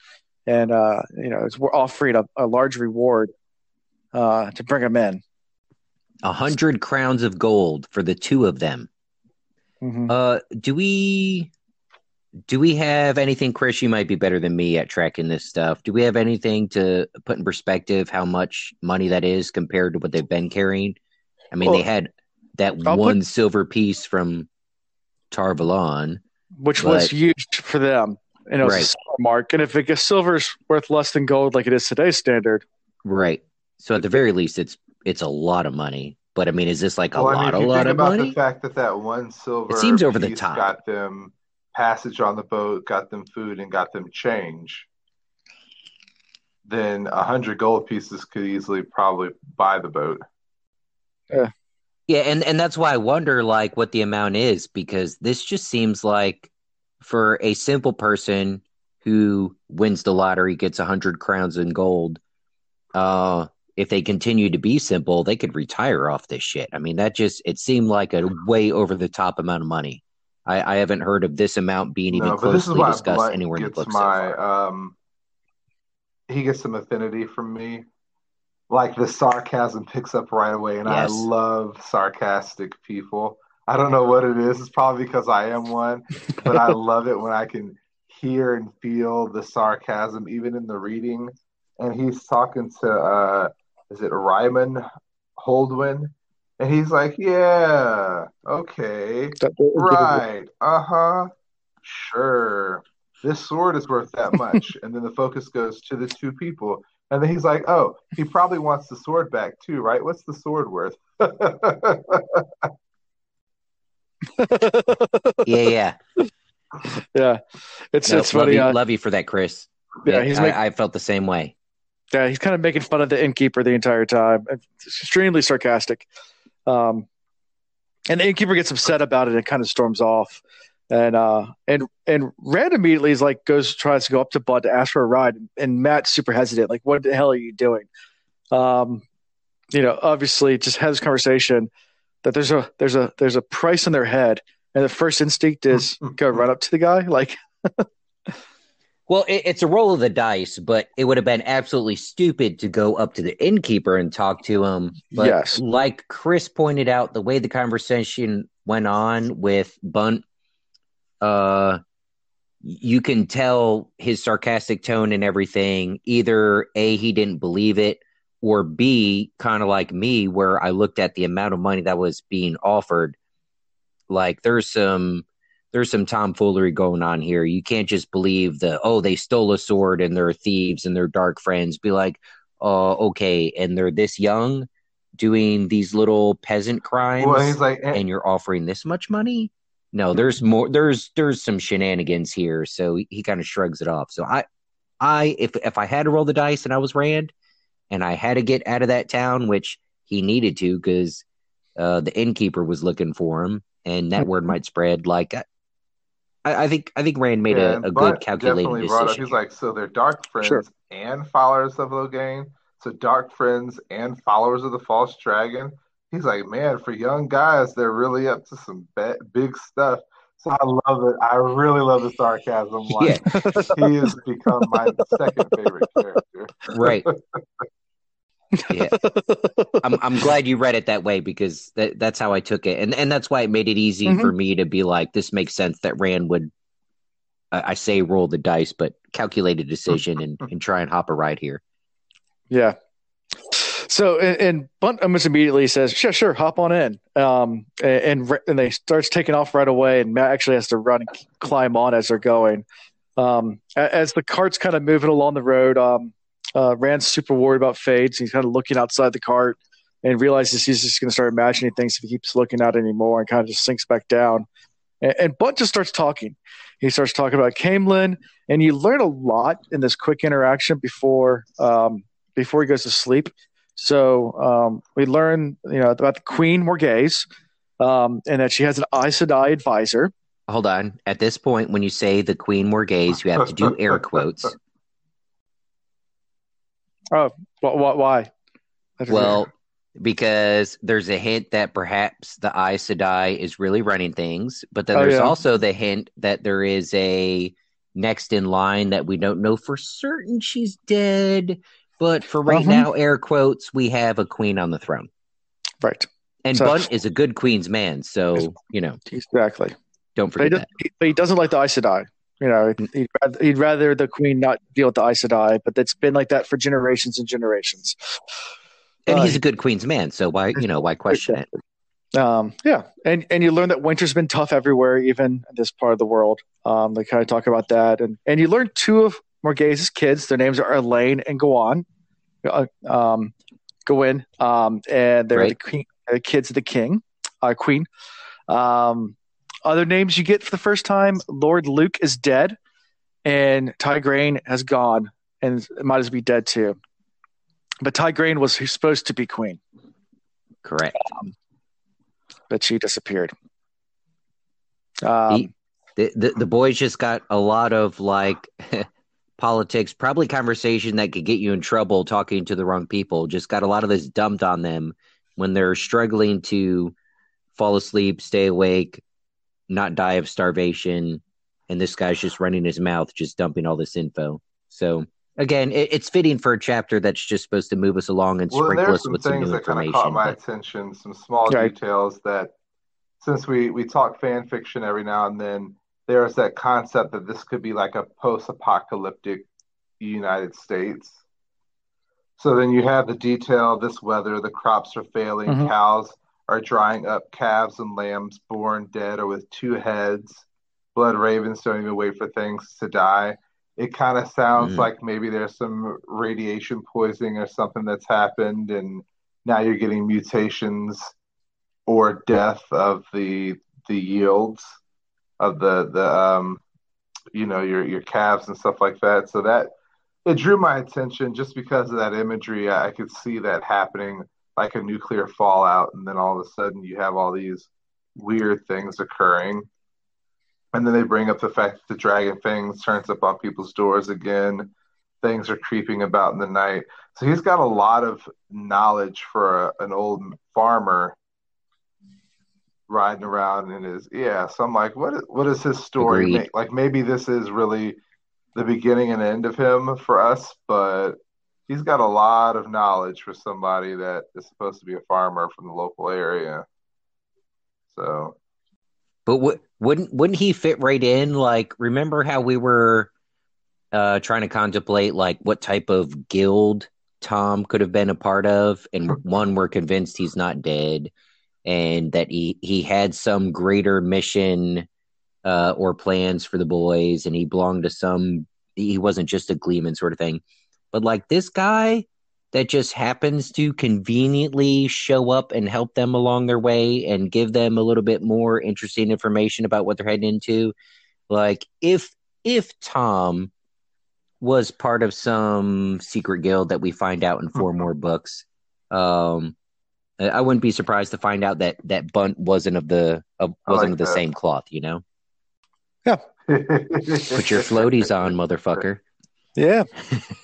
and uh you know it's, we're offering a, a large reward uh to bring them in. A hundred crowns of gold for the two of them. Mhm. Uh, do we do we have anything, Chris? You might be better than me at tracking this stuff. Do we have anything to put in perspective how much money that is compared to what they've been carrying? I mean, Well, they had that I'll one put- silver piece from Tar Valon. which was But- huge for them. And it was a silver mark. And if it, silver's worth less than gold, like it is today's standard, Right. So at the very least, it's it's a lot of money. But I mean, is this like a Well, I mean, lot, if a lot think of about money? the fact that that one silver It seems over the top. got them passage on the boat, got them food, and got them change, then a hundred gold pieces could easily probably buy the boat. Yeah, Yeah, and and that's why I wonder like what the amount is because this just seems like for a simple person who wins the lottery gets a hundred crowns in gold. Uh, if they continue to be simple, they could retire off this shit. I mean, that just it seemed like a way over the top amount of money. I, I haven't heard of this amount being even No, but this is closely discussed Bunt anywhere in the book so my far. um, he gets some affinity from me. Like the sarcasm picks up right away, and I love sarcastic people. I don't know what it is. It's probably because I am one, but I love it when I can hear and feel the sarcasm, even in the reading. And he's talking to, uh, is it Raimun Holdwin? And he's like, "Yeah, okay, right, uh huh, sure. This sword is worth that much." and then the focus goes to the two people, and then he's like, "Oh, he probably wants the sword back too, right? What's the sword worth?" Yeah, yeah. yeah, it's No, it's love, funny. you, Uh, love you for that, Chris. yeah, he's I, making I felt the same way. Yeah, he's kind of making fun of the innkeeper the entire time. It's extremely sarcastic. Um, and the innkeeper gets upset about it and kind of storms off. And uh, and and Rand immediately is like goes tries to go up to Bud to ask for a ride, and Mat's super hesitant. Like, what the hell are you doing? Um, you know, obviously, just has this conversation that there's a there's a there's a price in their head, and the first instinct is go run up to the guy. Like, Well, it, it's a roll of the dice, but it would have been absolutely stupid to go up to the innkeeper and talk to him. But Yes. like Chris pointed out, the way the conversation went on with Bunt, uh, you can tell his sarcastic tone and everything. Either A, he didn't believe it, or B, kind of like me, where I looked at the amount of money that was being offered. Like there's some there's some tomfoolery going on here. You can't just believe the oh they stole a sword and they're thieves and they're dark friends. Be like, oh okay, and they're this young doing these little peasant crimes. Well, he's like, and you're offering this much money. No, there's more. There's there's some shenanigans here. So he, he kind of shrugs it off. So I, I if if I had to roll the dice and I was Rand, and I had to get out of that town, which he needed to because uh, the innkeeper was looking for him, and that word might spread. Like I, I think I think Rand made yeah, a, a good calculated decision. Up, he's like, so they're dark friends Sure. and followers of Logain. So dark friends and followers of the false dragon. He's like, man, for young guys, they're really up to some ba- big stuff. So I love it. I really love the sarcasm. Like he has become my second favorite character. right. Yeah, I'm I'm glad you read it that way because that that's how I took it, and and that's why it made it easy Mhm. for me to be like, this makes sense that Rand would, I I say roll the dice, but calculate a decision and and try and hop a ride here. Yeah. So and, and Bunt almost immediately says, "Sure, sure, hop on in." Um, and and, and they starts taking off right away, and Mat actually has to run and climb on as they're going. Um, as the cart's kind of moving along the road, um, uh, Rand's super worried about fades. He's kind of looking outside the cart and realizes he's just going to start imagining things if he keeps looking out anymore, and kind of just sinks back down. And, and Bunt just starts talking. He starts talking about Caemlyn, and you learn a lot in this quick interaction before um, before he goes to sleep. So um, we learn, you know, about the Queen Morgase, um, and that she has an Aes Sedai advisor. Hold on. At this point, when you say the Queen Morgase, you have to do air quotes. Oh, wh- wh- why? Well, because there's a hint that perhaps the Aes Sedai is really running things, but then Oh, there's yeah. also the hint that there is a next in line that we don't know for certain she's dead. But for right Uh-huh. now, air quotes, we have a queen on the throne. right, And So- Bunt is a good queen's man, so you know, exactly. don't But he, forget that. he, but he doesn't like the Aes Sedai. You know, he'd rather, he'd rather the Queen not deal with the Aes Sedai, but it's been like that for generations and generations. And Uh, he's a good queen's man, so why you know why question it? Um, yeah, and and you learn that winter's been tough everywhere, even in this part of the world. Um, they kind of talk about that, and and you learn two of Morgase's kids. Their names are Elayne and Gawyn. Uh, um, Gawyn, um, and they're the, queen, the kids of the king, uh, queen. Um, other names you get for the first time: Lord Luc is dead, and Tigraine has gone, and might as well be dead too. But Tigraine was supposed to be queen Correct. but she disappeared. Um, He- the, the the boys just got a lot of like politics, probably conversation that could get you in trouble talking to the wrong people. Just got a lot of this dumped on them when they're struggling to fall asleep, stay awake, not die of starvation, and this guy's just running his mouth, just dumping all this info. So again, it, it's fitting for a chapter that's just supposed to move us along and Well, sprinkle there's us some with some new that kind of information. caught my but- attention, some small Right. details that since we we talk fan fiction every now and then, there's that concept that this could be like a post-apocalyptic United States. So then you have the detail, this weather, the crops are failing, Mhm. cows are drying up, calves and lambs born dead or with two heads, blood ravens don't even wait for things to die. It kind of sounds Mhm. like maybe there's some radiation poisoning or something that's happened, and now you're getting mutations or death of the the yields of the the um you know your your calves and stuff like that. So that it drew my attention just because of that imagery. I could see that happening like a nuclear fallout, and then all of a sudden you have all these weird things occurring. And then they bring up the fact that the dragon fangs turns up on people's doors again. Things are creeping about in the night. So he's got a lot of knowledge for a, an old farmer riding around in his yeah. So I'm like, what? What is his story? Agreed. Like maybe this is really the beginning and end of him for us, but he's got a lot of knowledge for somebody that is supposed to be a farmer from the local area. So But w- wouldn't wouldn't he fit right in? Like, remember how we were uh, trying to contemplate like what type of guild Thom could have been a part of, and one we're convinced he's not dead, and that he he had some greater mission uh, or plans for the boys, and he belonged to some. He wasn't just a Gleeman sort of thing, but like this guy that just happens to conveniently show up and help them along their way and give them a little bit more interesting information about what they're heading into. Like if if Thom was part of some secret guild that we find out in 4 Mhm. more books, um, I I wouldn't be surprised to find out that that Bunt wasn't of the of, wasn't like of the that. same cloth. You know, Yeah. put your floaties on, motherfucker. Yeah.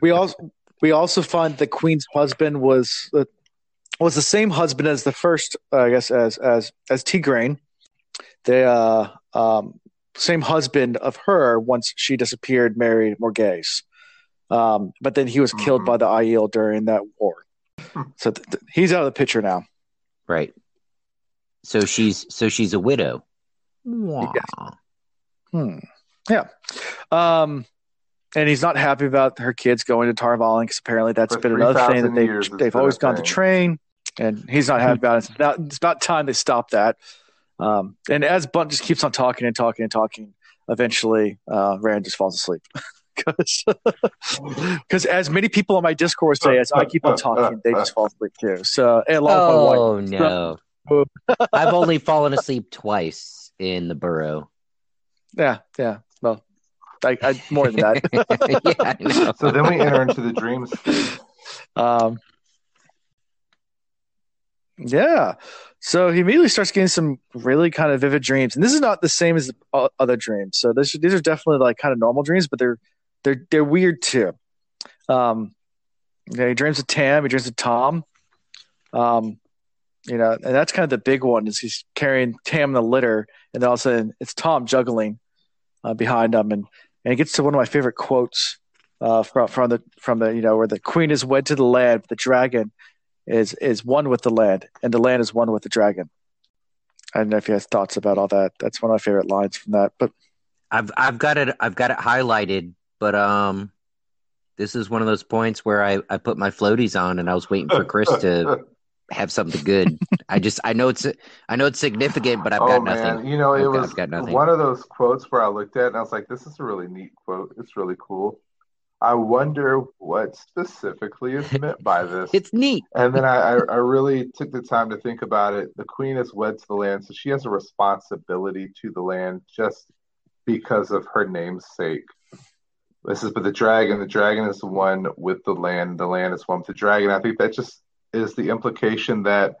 we also we also find the queen's husband was uh, was the same husband as the first, uh, I guess, as as as Tigraine. The uh, um, same husband of her once she disappeared, married Morgase. Um, but then he was killed Mhm. by the Aiel during that war. So th- th- he's out of the picture now. Right. So she's so she's a widow. Wow. Hmm. Yeah. Um, and he's not happy about her kids going to Tar Valon because apparently that's For been another thing that they they've always gone to train, and he's not happy about it. It's about, it's about time they stop that. Um, and as Bunt just keeps on talking and talking and talking, eventually uh, Rand just falls asleep. Because as many people on my Discord say, as I keep on talking, they just fall asleep too. So, and along with my wife. Oh no. I've only fallen asleep twice in the burrow. Yeah, yeah. Well, I, I more than that. yeah, so then we enter into the dreams. Um, yeah. So he immediately starts getting some really kind of vivid dreams, and this is not the same as the other dreams. So this, these are definitely like kind of normal dreams, but they're they're they're weird too. Um, yeah, he dreams of Tam. He dreams of Thom. Um, you know, and that's kind of the big one is he's carrying Tam in the litter, and then all of a sudden it's Thom juggling uh, behind him, and and it gets to one of my favorite quotes uh, from from the from the you know where the queen is wed to the land, but the dragon is is one with the land, and the land is one with the dragon. I don't know if you have thoughts about all that. That's one of my favorite lines from that. But I've I've got it I've got it highlighted, but um this is one of those points where I, I put my floaties on and I was waiting for Chris to have something good. I just I know it's I know it's significant, but I've oh got man, nothing. you know, it I've was got one of those quotes where I looked at it and I was like, "This is a really neat quote. It's really cool." I wonder what specifically is meant by this. It's neat. And then I, I, I really took the time to think about it. The queen is wed to the land, so she has a responsibility to the land just because of her name's sake. This is but the dragon. The dragon is the one with the land. The land is one with the dragon. I think that just is the implication that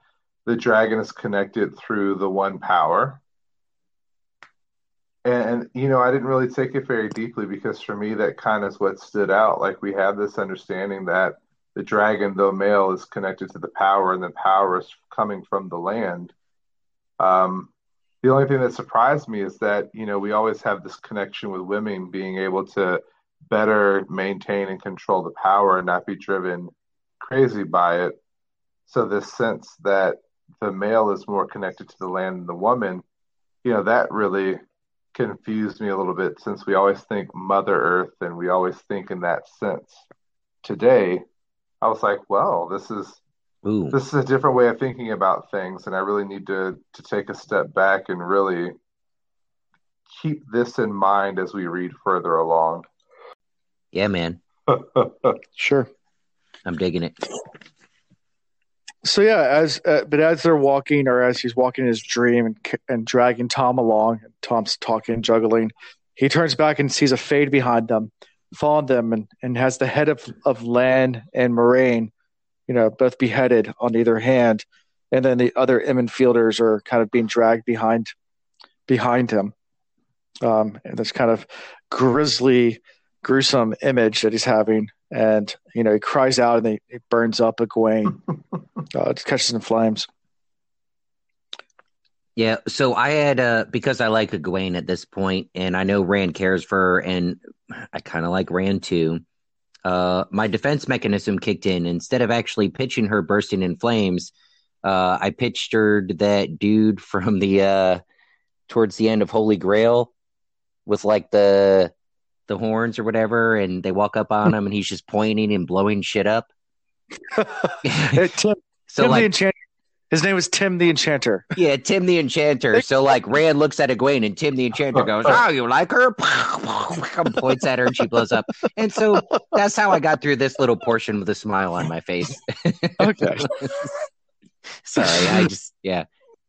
the dragon is connected through the one power. And, you know, I didn't really take it very deeply because for me, that kind of is what stood out. Like we have this understanding that the dragon, though male, is connected to the power, and the power is coming from the land. Um, the only thing that surprised me is that you know we always have this connection with women being able to better maintain and control the power and not be driven crazy by it. So this sense that the male is more connected to the land than the woman, you know, that really confused me a little bit since we always think Mother Earth and we always think in that sense. Today, I was like, well, this is Ooh. this is a different way of thinking about things, and I really need to to take a step back and really keep this in mind as we read further along. Yeah, man. sure. I'm digging it. So yeah, as uh, but as they're walking, or as he's walking his dream and and dragging Thom along, and Thom's talking, juggling, he turns back and sees a fade behind them, following them, and, and has the head of of Lan and Moiraine, you know, both beheaded on either hand, and then the other Emond's Fielders are kind of being dragged behind behind him. Um, and this kind of grisly, gruesome image that he's having, and you know, he cries out and he, he burns up Egwene. Uh, it catches in flames. Yeah, so I had uh because I like Egwene at this point, and I know Rand cares for her, and I kind of like Rand too. Uh, my defense mechanism kicked in. Instead of actually pitching her bursting in flames, uh, I pitched her that dude from the uh towards the end of Holy Grail with like the the horns or whatever, and they walk up on him, and he's just pointing and blowing shit up. Tim, So Tim the like, Enchanter. His name was Tim the Enchanter. yeah, Tim the Enchanter. So like, Rand looks at Egwene, and Tim the Enchanter goes, "Oh, you like her?" Points at her, and she blows up. And so that's how I got through this little portion with a smile on my face. Okay. Sorry, I just yeah.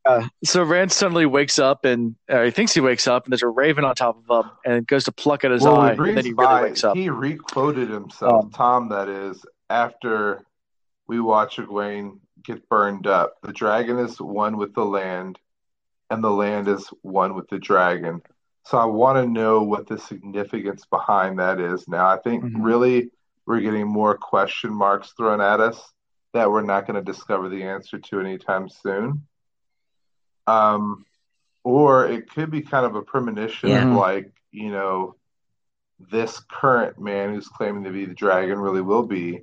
Uh, so Rand suddenly wakes up and uh, he thinks he wakes up and there's a raven on top of him and goes to pluck at his well, eye and then he really by, wakes up. he requoted himself, Um, Thom, that is, after we watch Egwene get burned up. The dragon is one with the land, and the land is one with the dragon. So I want to know what the significance behind that is. Now, I think Mhm. really we're getting more question marks thrown at us that we're not going to discover the answer to anytime soon. Um, or it could be kind of a premonition Yeah. of like, you know, this current man who's claiming to be the dragon really will be,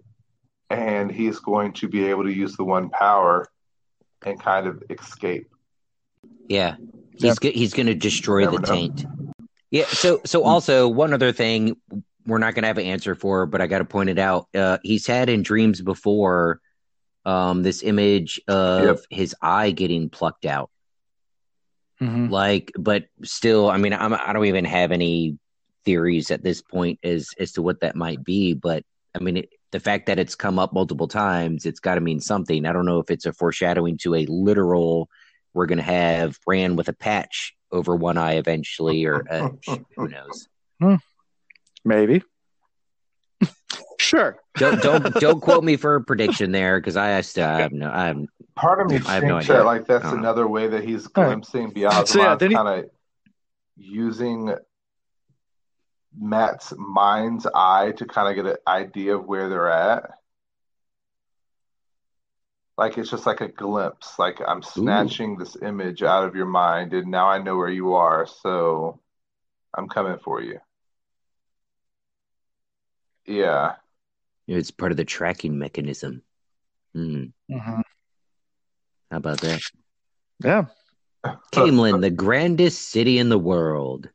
and he's going to be able to use the one power and kind of escape. Yeah, he's go- he's going to destroy the know. taint. Yeah. So so also one other thing we're not going to have an answer for, but I got to point it out. Uh, he's had in dreams before um, this image of Yep. his eye getting plucked out. Mhm. Like, but still, I mean, I'm, I don't even have any theories at this point as as to what that might be. But I mean, it, the fact that it's come up multiple times, it's got to mean something. I don't know if it's a foreshadowing to a literal. We're going to have Bran with a patch over one eye eventually, or uh, who knows? Maybe. sure. Don't don't don't quote me for a prediction there because I, I still uh, I have no I'm Part of me I have no idea. that like that's I don't know. another way that he's All right. glimpsing beyond So, yeah, kind of using Mat's mind's eye to kind of get an idea of where they're at. Like it's just like a glimpse. Like I'm snatching this image out of your mind, and now I know where you are, so I'm coming for you. Yeah. It's part of the tracking mechanism. Hmm. Mhm. How about that? Yeah. Caemlyn, the grandest city in the world.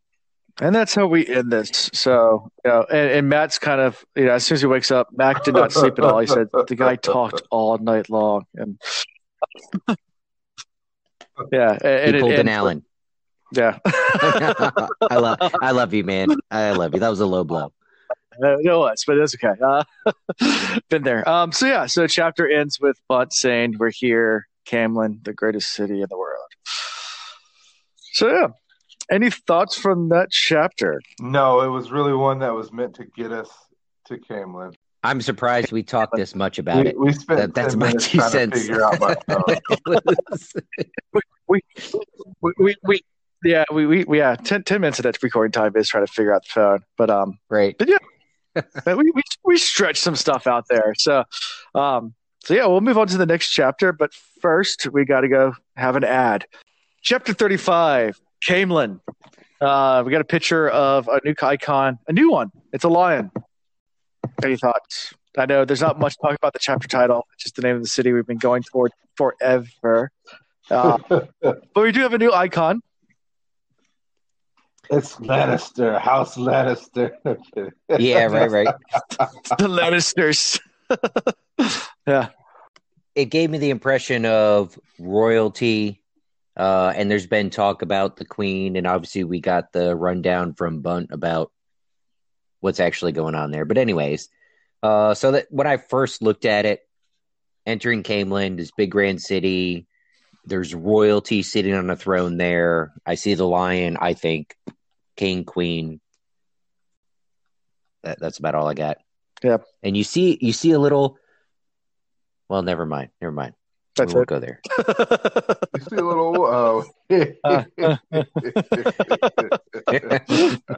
And that's how we end this. So, you know, and, and Mat's kind of, you know, as soon as he wakes up, Mat did not sleep at all. He said the guy talked all night long. And yeah. And, He pulled an Allen. Yeah. I love I love you, man. I love you. That was a low blow. Uh, it was, but it's okay. Uh, been there. Um, so yeah, so chapter ends with Bunt saying, "We're here, Caemlyn, the greatest city in the world." So yeah, any thoughts from that chapter? No, it was really one that was meant to get us to Caemlyn. I'm surprised we talked this much about We, it. we spent That- that's 10 my two cents. figure out my phone. We we, we yeah we, we we- yeah 10, 10 minutes of that recording time is trying to figure out the phone, but um, right. but we we we stretched some stuff out there. So um, so yeah, we'll move on to the next chapter, but first we got to go have an ad. Chapter 35, Caemlyn. Uh, we got a picture of a new icon, a new one. It's a lion. Any thoughts? I know there's not much talk about the chapter title. It's just the name of the city we've been going toward forever. Uh, but we do have a new icon. It's Lannister, House Lannister. Yeah, right, right. The Lannisters. yeah. It gave me the impression of royalty. Uh, and there's been talk about the queen, and obviously we got the rundown from Bunt about what's actually going on there. But anyways, uh, so that when I first looked at it, entering Caemlyn, this big grand city, there's royalty sitting on a throne there. I see the lion. I think king, queen. That, that's about all I got. Yeah. And you see, you see a little. Well, never mind. Never mind. That's we won't go there. You see a little. Oh.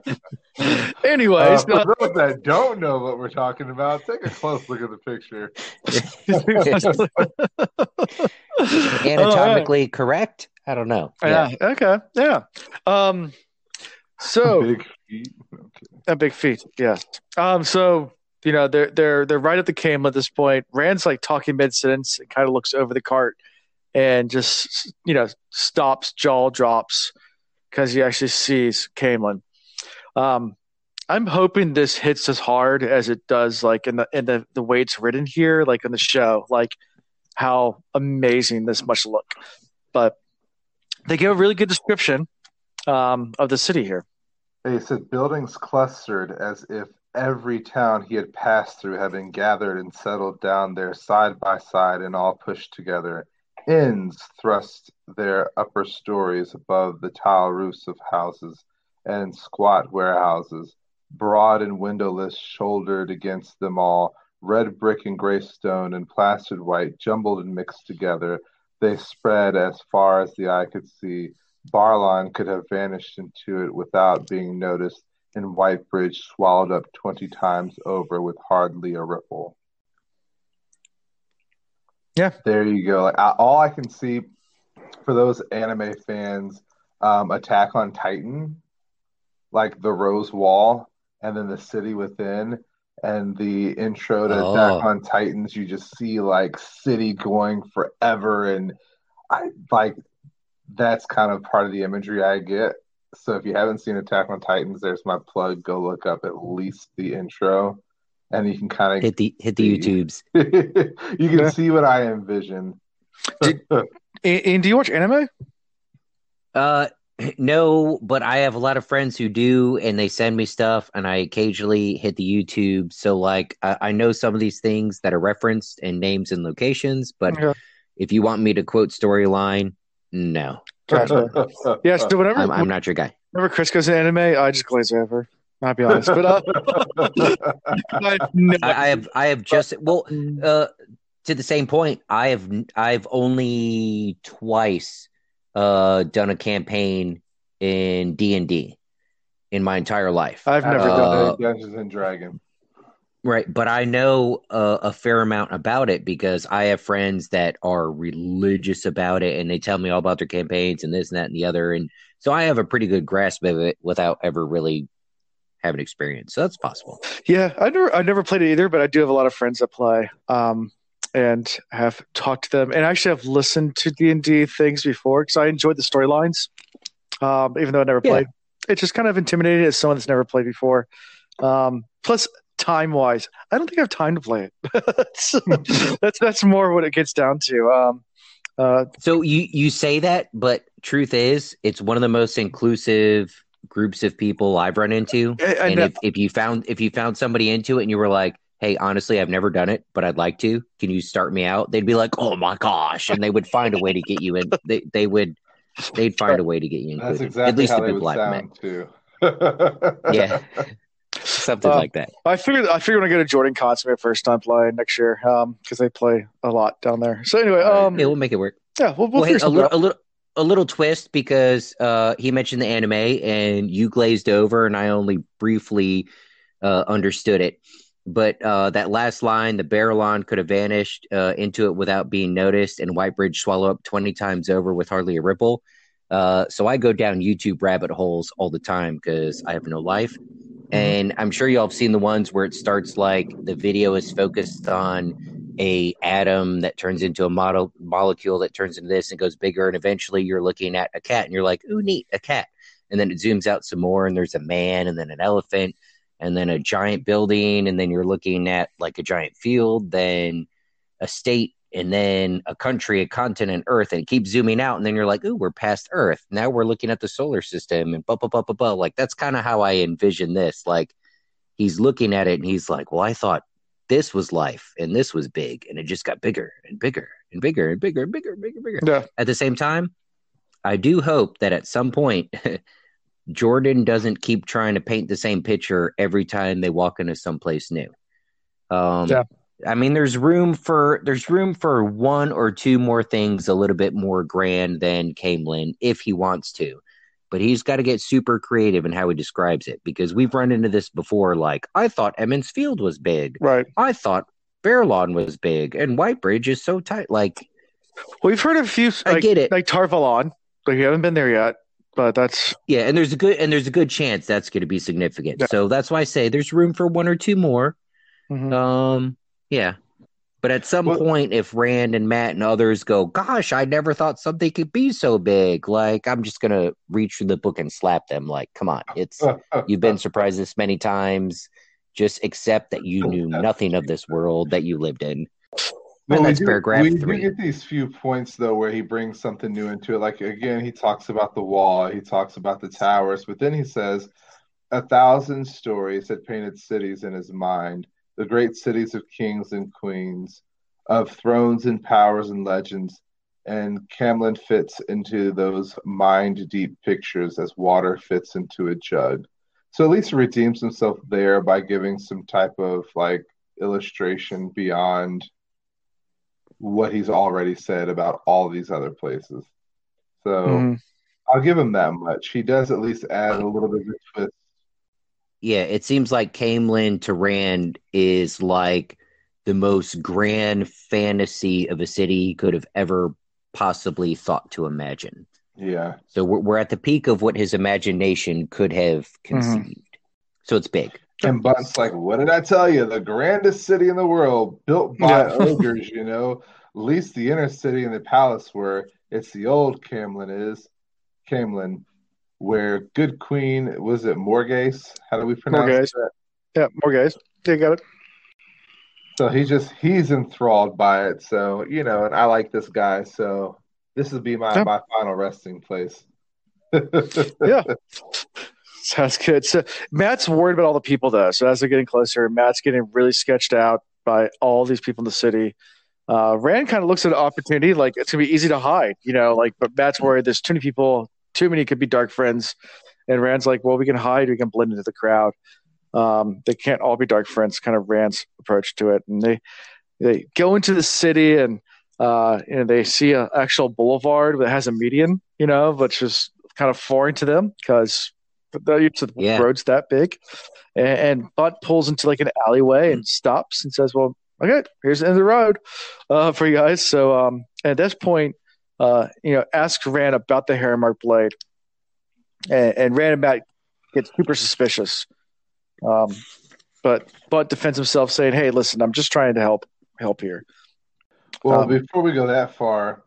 Anyways, Uh, for those that don't know what we're talking about, take a close look at the picture. Anatomically correct? I don't know. yeah. Okay. Yeah. Um. So Big feet. Okay. a big feat. Yes. Um. So you know they're they're they're right at the cam at this point. Rand's like talking mid sentence and kind of looks over the cart and just you know stops, jaw drops because he actually sees Caemlyn. Um. I'm hoping this hits as hard as it does, like in the in the the way it's written here, like in the show, like how amazing this must look. But they give a really good description um, of the city here. They said buildings clustered as if every town he had passed through had been gathered and settled down there side by side and all pushed together. Inns thrust their upper stories above the tile roofs of houses, and squat warehouses, broad and windowless, shouldered against them all, red brick and gray stone and plastered white, jumbled and mixed together. They spread as far as the eye could see. Baerlon could have vanished into it without being noticed, and Whitebridge swallowed up twenty times over with hardly a ripple. Yeah. There you go. Like, I, all I can see for those anime fans, um, Attack on Titan, like the Rose Wall, and then the city within, and the intro to Oh. Attack on Titans. You just see like city going forever, and I like that's kind of part of the imagery I get. So if you haven't seen Attack on Titans, there's my plug. Go look up at least the intro, and you can kind of Hit the hit the See. YouTubes. you can Yeah. see what I envision. Did- And, and do you watch anime? Uh, no, but I have a lot of friends who do, and they send me stuff, and I occasionally hit the YouTube. So, like, I, I know some of these things that are referenced and names and locations, but Yeah. if you want me to quote storyline, no, Gotcha. Yeah, so whenever I'm, I'm not your guy. whenever Chris goes to anime, I just glaze over. I'll be honest, but uh, I, I, I have I have just well, uh, to the same point. I have I've only twice uh done a campaign in D and D in my entire life. I've never I've done Uh, it. Dungeons and Dragons. Right, but I know uh, a fair amount about it because I have friends that are religious about it, and they tell me all about their campaigns and this and that and the other, and so I have a pretty good grasp of it without ever really having experience. So that's possible. Yeah, I never I never played it either, but I do have a lot of friends that play, um, and have talked to them, and actually have listened to D and D things before because I enjoyed the storylines, um, even though I never Yeah. played. It's just kind of intimidating as someone that's never played before. Um, plus, time wise, I don't think I have time to play it. that's, that's that's more what it gets down to. Um, uh, So you you say that, but truth is, it's one of the most inclusive groups of people I've run into. I, I and know- if, if you found if you found somebody into it and you were like, "Hey, honestly, I've never done it, but I'd like to. Can you start me out?" They'd be like, "Oh my gosh!" and they would find a way to get you in. They they would they'd find a way to get you included. That's exactly At least how the they people would I've met, sound too. Yeah. something Uh, like that. I figured I figured when I go to JordanCons my first time playing next year because they play a lot down there. So anyway, um, Yeah, we'll make it work. yeah, we'll, we'll Well, hey, a little out. a little a little twist because uh, he mentioned the anime and you glazed over, and I only briefly uh, understood it. But uh, that last line, the Baerlon could have vanished uh, into it without being noticed, and Whitebridge swallow up twenty times over with hardly a ripple. Uh, so I go down YouTube rabbit holes all the time because I have no life, Mm-hmm. and I'm sure y'all have seen the ones where it starts like the video is focused on a atom that turns into a model molecule that turns into this and goes bigger and eventually you're looking at a cat and you're like ooh neat a cat. And then it zooms out some more and there's a man and then an elephant and then a giant building and then you're looking at like a giant field then a state and then a country a continent earth and it keeps zooming out and then you're like ooh we're past earth now we're looking at the solar system and blah blah blah blah blah like that's kind of how i envision this like he's looking at it and he's like well i thought this was life and this was big and it just got bigger and bigger and bigger and bigger and bigger and bigger, bigger. Yeah. At the same time, I do hope that at some point Jordan doesn't keep trying to paint the same picture every time they walk into someplace new. Um Yeah. I mean there's room for there's room for one or two more things a little bit more grand than Caemlyn if he wants to. But he's got to get super creative in how he describes it because we've run into this before. Like, I thought Emond's Field was big. Right. I thought Baerlon was big, and Whitebridge is so tight. Like, We've heard a few. I get it. Like Tar Valon. Like we haven't been there yet, but that's yeah, and there's a good and there's a good chance that's going to be significant. Yeah. So that's why I say there's room for one or two more. mhm. Um, yeah, But at some Well- point, if Rand and Mat and others go, "Gosh, I never thought something could be so big," like I'm just gonna reach through the book and slap them. Like, come on, it's you've been surprised this many times. Just accept that you knew nothing of this world that you lived in. Well, And we do- paragraph we three. do get these few points though where he brings something new into it. Like again, he talks about the wall, he talks about the towers, but then he says a thousand stories had painted cities in his mind, the great cities of kings and queens, of thrones and powers and legends. And Caemlyn fits into those mind deep pictures as water fits into a jug. So at least he redeems himself there by giving some type of like illustration beyond what he's already said about all these other places. So Mhm. I'll give him that much. He does at least add a little bit of a twist. Yeah, it seems like Caemlyn to Rand is like the most grand fantasy of a city he could have ever possibly thought to imagine. Yeah. So we're, we're at the peak of what his imagination could have mm-hmm. conceived. So it's big. And Bunt's like, what did I tell you? The grandest city in the world, built by Yeah. ogres, you know. At least the inner city and the palace where it's the old Caemlyn is. Caemlyn, where good queen was it Morgase? How do we pronounce Morgase. that? Yeah, guys. They got it. So he just he's enthralled by it. So, you know, and I like this guy, so this would be my, Yeah. my final resting place. Yeah. Sounds good. So Mat's worried about all the people though. So as they're getting closer, Mat's getting really sketched out by all these people in the city. Uh, Rand kind of looks at an opportunity like it's gonna be easy to hide, you know, like but Mat's worried there's too many people, too many could be dark friends. And Rand's like, well, we can hide, we can blend into the crowd. Um, they can't all be dark friends, kind of Rand's approach to it. And they they go into the city and uh, you know, they see an actual boulevard that has a median, you know, which is kind of foreign to them because they're used to the Yeah. roads that big. And, and Bunt pulls into like an alleyway and stops and says, "Well, okay, here's the end of the road uh, for you guys." So um, at this point, uh, you know, asks Rand about the heron-mark blade, and, and Rand about gets super suspicious. Um, but Bunt defends himself, saying, "Hey, listen, I'm just trying to help help here." Well, Um, before we go that far,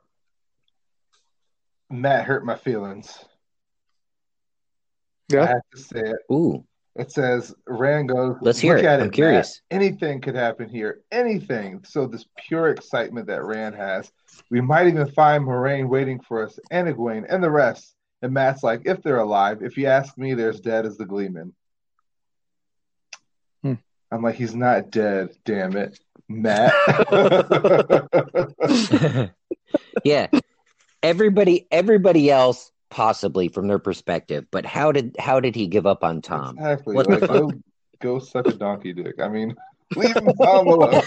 Mat hurt my feelings. Yeah, I have to say it. Ooh, It says Rand goes, Let's hear "Look it. at I'm Mat. curious." Anything could happen here. Anything. So this pure excitement that Rand has. We might even find Moiraine waiting for us, and Egwene, and the rest. And Mat's like, if they're alive, if you ask me, they're as dead as the Gleeman. Hmm. I'm like, he's not dead, damn it. Mat. yeah. Everybody, everybody else possibly from their perspective, but how did how did he give up on Thom? exactly. What the Like, go, go suck a donkey dick. I mean, leave uh, Thom alone.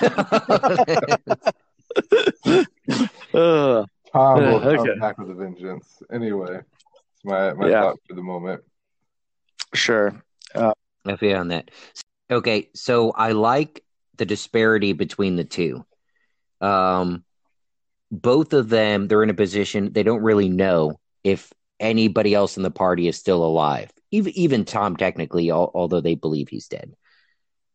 Thom will Yeah, come okay. back with a vengeance. Anyway, it's my, my Yeah. thought for the moment. sure. Uh, I feel on that. Okay, so I like the disparity between the two. Um, both of them, they're in a position they don't really know if anybody else in the party is still alive. Even even Thom, technically, al- although they believe he's dead.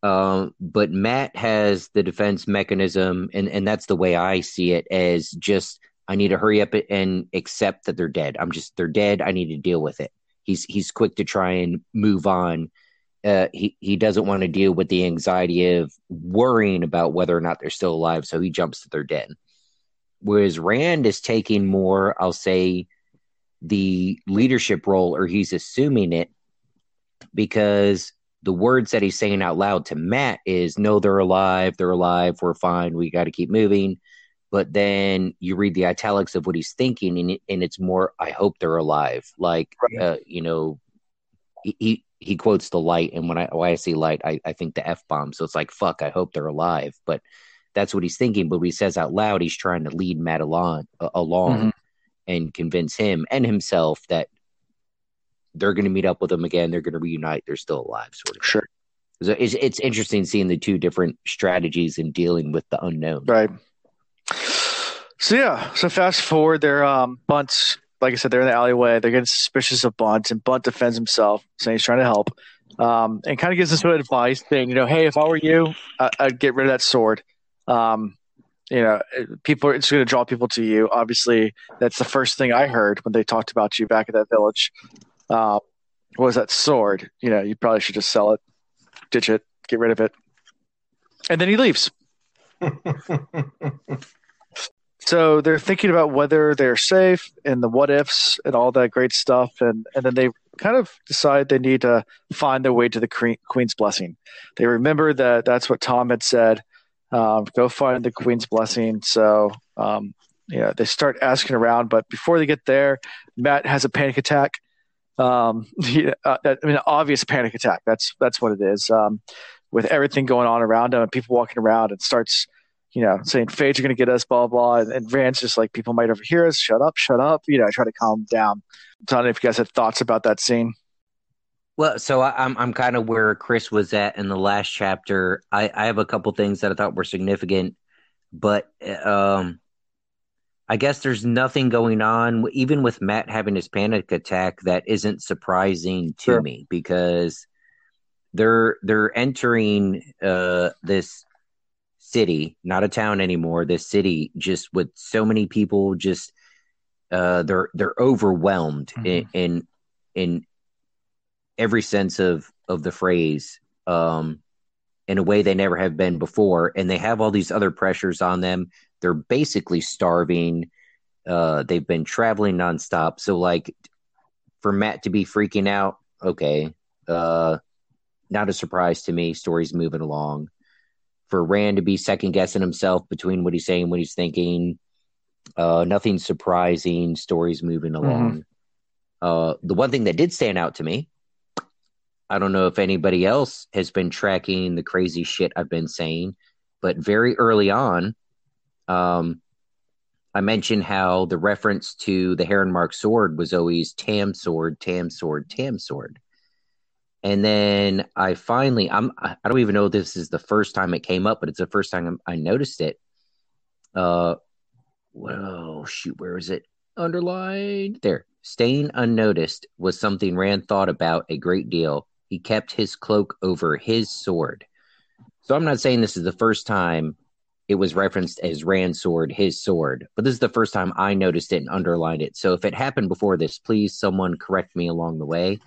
Um, but Mat has the defense mechanism, and and that's the way I see it as just I need to hurry up and accept that they're dead. I'm just they're dead. I need to deal with it. He's he's quick to try and move on uh, he he doesn't want to deal with the anxiety of worrying about whether or not they're still alive, so he jumps to their dead. Whereas Rand is taking more, I'll say, the leadership role, or he's assuming it, because the words that he's saying out loud to Mat is, "No, they're alive. They're alive. We're fine. We got to keep moving." But then you read the italics of what he's thinking, and, it, and it's more, "I hope they're alive." Like, Right. uh, you know, he, he he quotes the light, and when I when I see light, I, I think the f bomb. So it's like fuck. I hope they're alive, but that's what he's thinking. But when he says out loud, he's trying to lead Mat along uh, along Mhm. And convince him and himself that they're going to meet up with him again. They're going to reunite. They're still alive, sort of. Sure. So it's it's interesting seeing the two different strategies in dealing with the unknown. Right. So yeah, so fast forward, they're um Bunt's like I said, they're in the alleyway. They're getting suspicious of Bunt, and Bunt defends himself, saying he's trying to help, um, and kind of gives them some advice, saying, you know, hey, if I were you, I- I'd get rid of that sword. Um, you know, people. It's going to draw people to you. Obviously, that's the first thing I heard when they talked about you back at that village. Uh, was that sword? You know, you probably should just sell it, ditch it, get rid of it, and then he leaves. so they're thinking about whether they're safe and the what ifs and all that great stuff, and and then they kind of decide they need to find their way to the Queen's blessing. They remember that that's what Thom had said. Um, go find the Queen's blessing. So um, yeah, they start asking around, but before they get there, Mat has a panic attack. Um, he, uh, I mean, obvious panic attack. That's that's what it is. Um, with everything going on around him and people walking around, and starts you know, saying Fades are going to get us, blah, blah. And, and Rand's just like, people might overhear us. Shut up, shut up. You know, I try to calm down. I don't know if you guys had thoughts about that scene. Well, so I, am I'm, I'm kind of where Chris was at in the last chapter. I, I have a couple things that I thought were significant, but um, I guess there's nothing going on, even with Mat having his panic attack, that isn't surprising to sure. me because they're they're entering uh, this city, not a town anymore. This city, just with so many people, just uh, they're they're overwhelmed mm-hmm. in, in, in every sense of of the phrase, um, in a way they never have been before, and they have all these other pressures on them. They're basically starving. Uh, they've been traveling nonstop, so like for Mat to be freaking out, okay, uh, not a surprise to me. Story's moving along for Rand to be second guessing himself between what he's saying, what he's thinking. Uh, nothing surprising. Stories moving mm-hmm. along. Mm-hmm. Uh, the one thing that did stand out to me, I don't know if anybody else has been tracking the crazy shit I've been saying, but very early on, um, I mentioned how the reference to the Heron Mark sword was always Tam sword, Tam sword, Tam sword and then I finally I'm I don't even know if this is the first time it came up, but it's the first time I noticed it. Uh, well, shoot, where is it underlined? There, staying unnoticed was something Rand thought about a great deal. He kept his cloak over his sword. So I'm not saying this is the first time it was referenced as Rand's sword, his sword, but this is the first time I noticed it and underlined it. So if it happened before this, please someone correct me along the way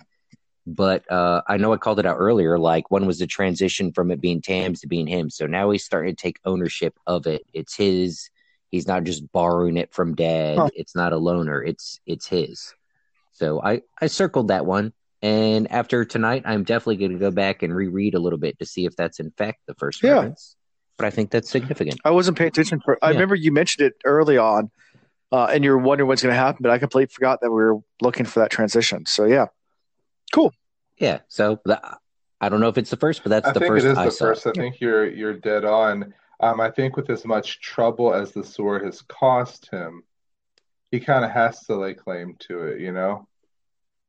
but uh, I know I called it out earlier. Like one was the transition from it being Tam's to being him. So now he's starting to take ownership of it. It's his. He's not just borrowing it from dad. Huh. It's not a loaner. It's it's his. So I I circled that one. And after tonight, I'm definitely going to go back and reread a little bit to see if that's in fact the first yeah. reference. But I think that's significant. I wasn't paying attention. For, I yeah. remember you mentioned it early on, uh, and you're wondering what's going to happen, but I completely forgot that we were looking for that transition. So yeah, Cool. Yeah. So the, I don't know if it's the first, but that's I the think first. It is I the saw. first. I think you're you're dead on. Um, I think with as much trouble as the sword has cost him, he kind of has to lay claim to it. You know,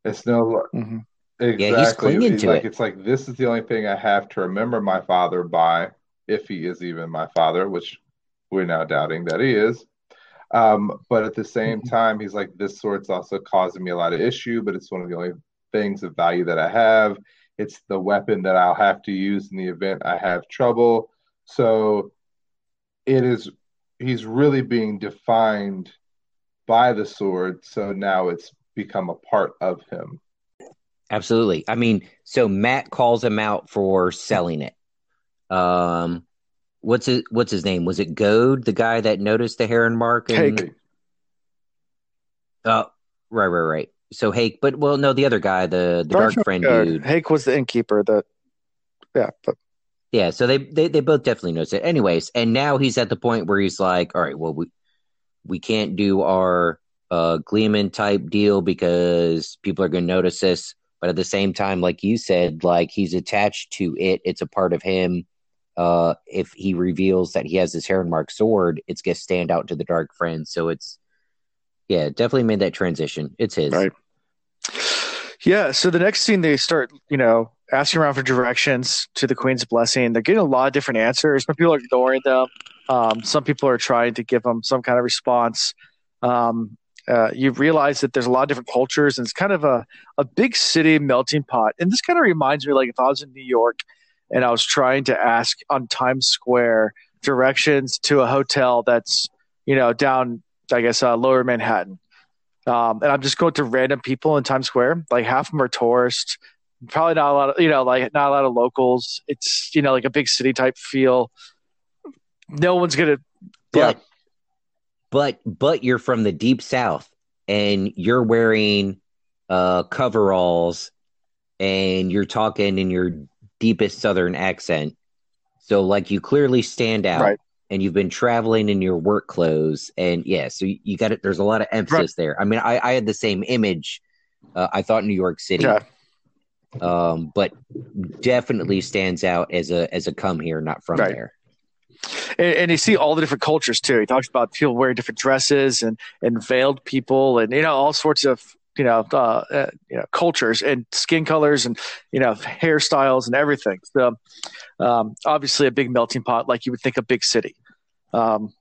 it's no mm-hmm. exactly. Yeah, he's clinging he's to like, it. It's like this is the only thing I have to remember my father by, if he is even my father, which we're now doubting that he is. Um, but at the same mm-hmm. time, he's like, this sword's also causing me a lot of issue, but it's one of the only things of value that I have. It's the weapon that I'll have to use in the event I have trouble. So it is, he's really being defined by the sword. So now it's become a part of him. Absolutely. I mean, so Mat calls him out for selling it. Um, what's his what's his name? Was it Gode, the guy that noticed the heron mark? And, Hake. Oh, right, right, right so Hake, but well, no, the other guy, the the dark, dark friend good. dude. Hake was the innkeeper. That yeah, but yeah, so they, they they both definitely noticed it. Anyways, and now he's at the point where he's like, all right, well, we we can't do our uh Gleeman type deal because people are going to notice this. But at the same time, like you said, like he's attached to it. It's a part of him. Uh, if he reveals that he has this heron mark sword, it's going to stand out to the dark Friends. So it's yeah, definitely made that transition. It's his. Right. Yeah. So the next scene, they start, you know, asking around for directions to the Queen's blessing. They're getting a lot of different answers. Some people are ignoring them. Um, some people are trying to give them some kind of response. Um, uh, you realize that there's a lot of different cultures, and it's kind of a, a big city melting pot. And this kind of reminds me, like if I was in New York and I was trying to ask on Times Square directions to a hotel that's you know down I guess uh, lower Manhattan. Um, and I'm just going to random people in Times Square. Like half of them are tourists, probably not a lot of you know like not a lot of locals. It's you know like a big city type feel. No one's gonna. But, yeah. But but you're from the deep south and you're wearing uh, coveralls and you're talking in your deepest southern accent. So like you clearly stand out. Right and you've been traveling in your work clothes and yeah so you, you got it there's a lot of emphasis right. there i mean I, I had the same image uh, i thought new york city yeah. um, but definitely stands out as a as a come here not from right. there and, and, you see all the different cultures too he talks about people wearing different dresses and and veiled people and you know all sorts of you know, uh, uh, you know, cultures and skin colors and you know, hairstyles and everything. So, um, obviously, a big melting pot, like you would think a big city. Um,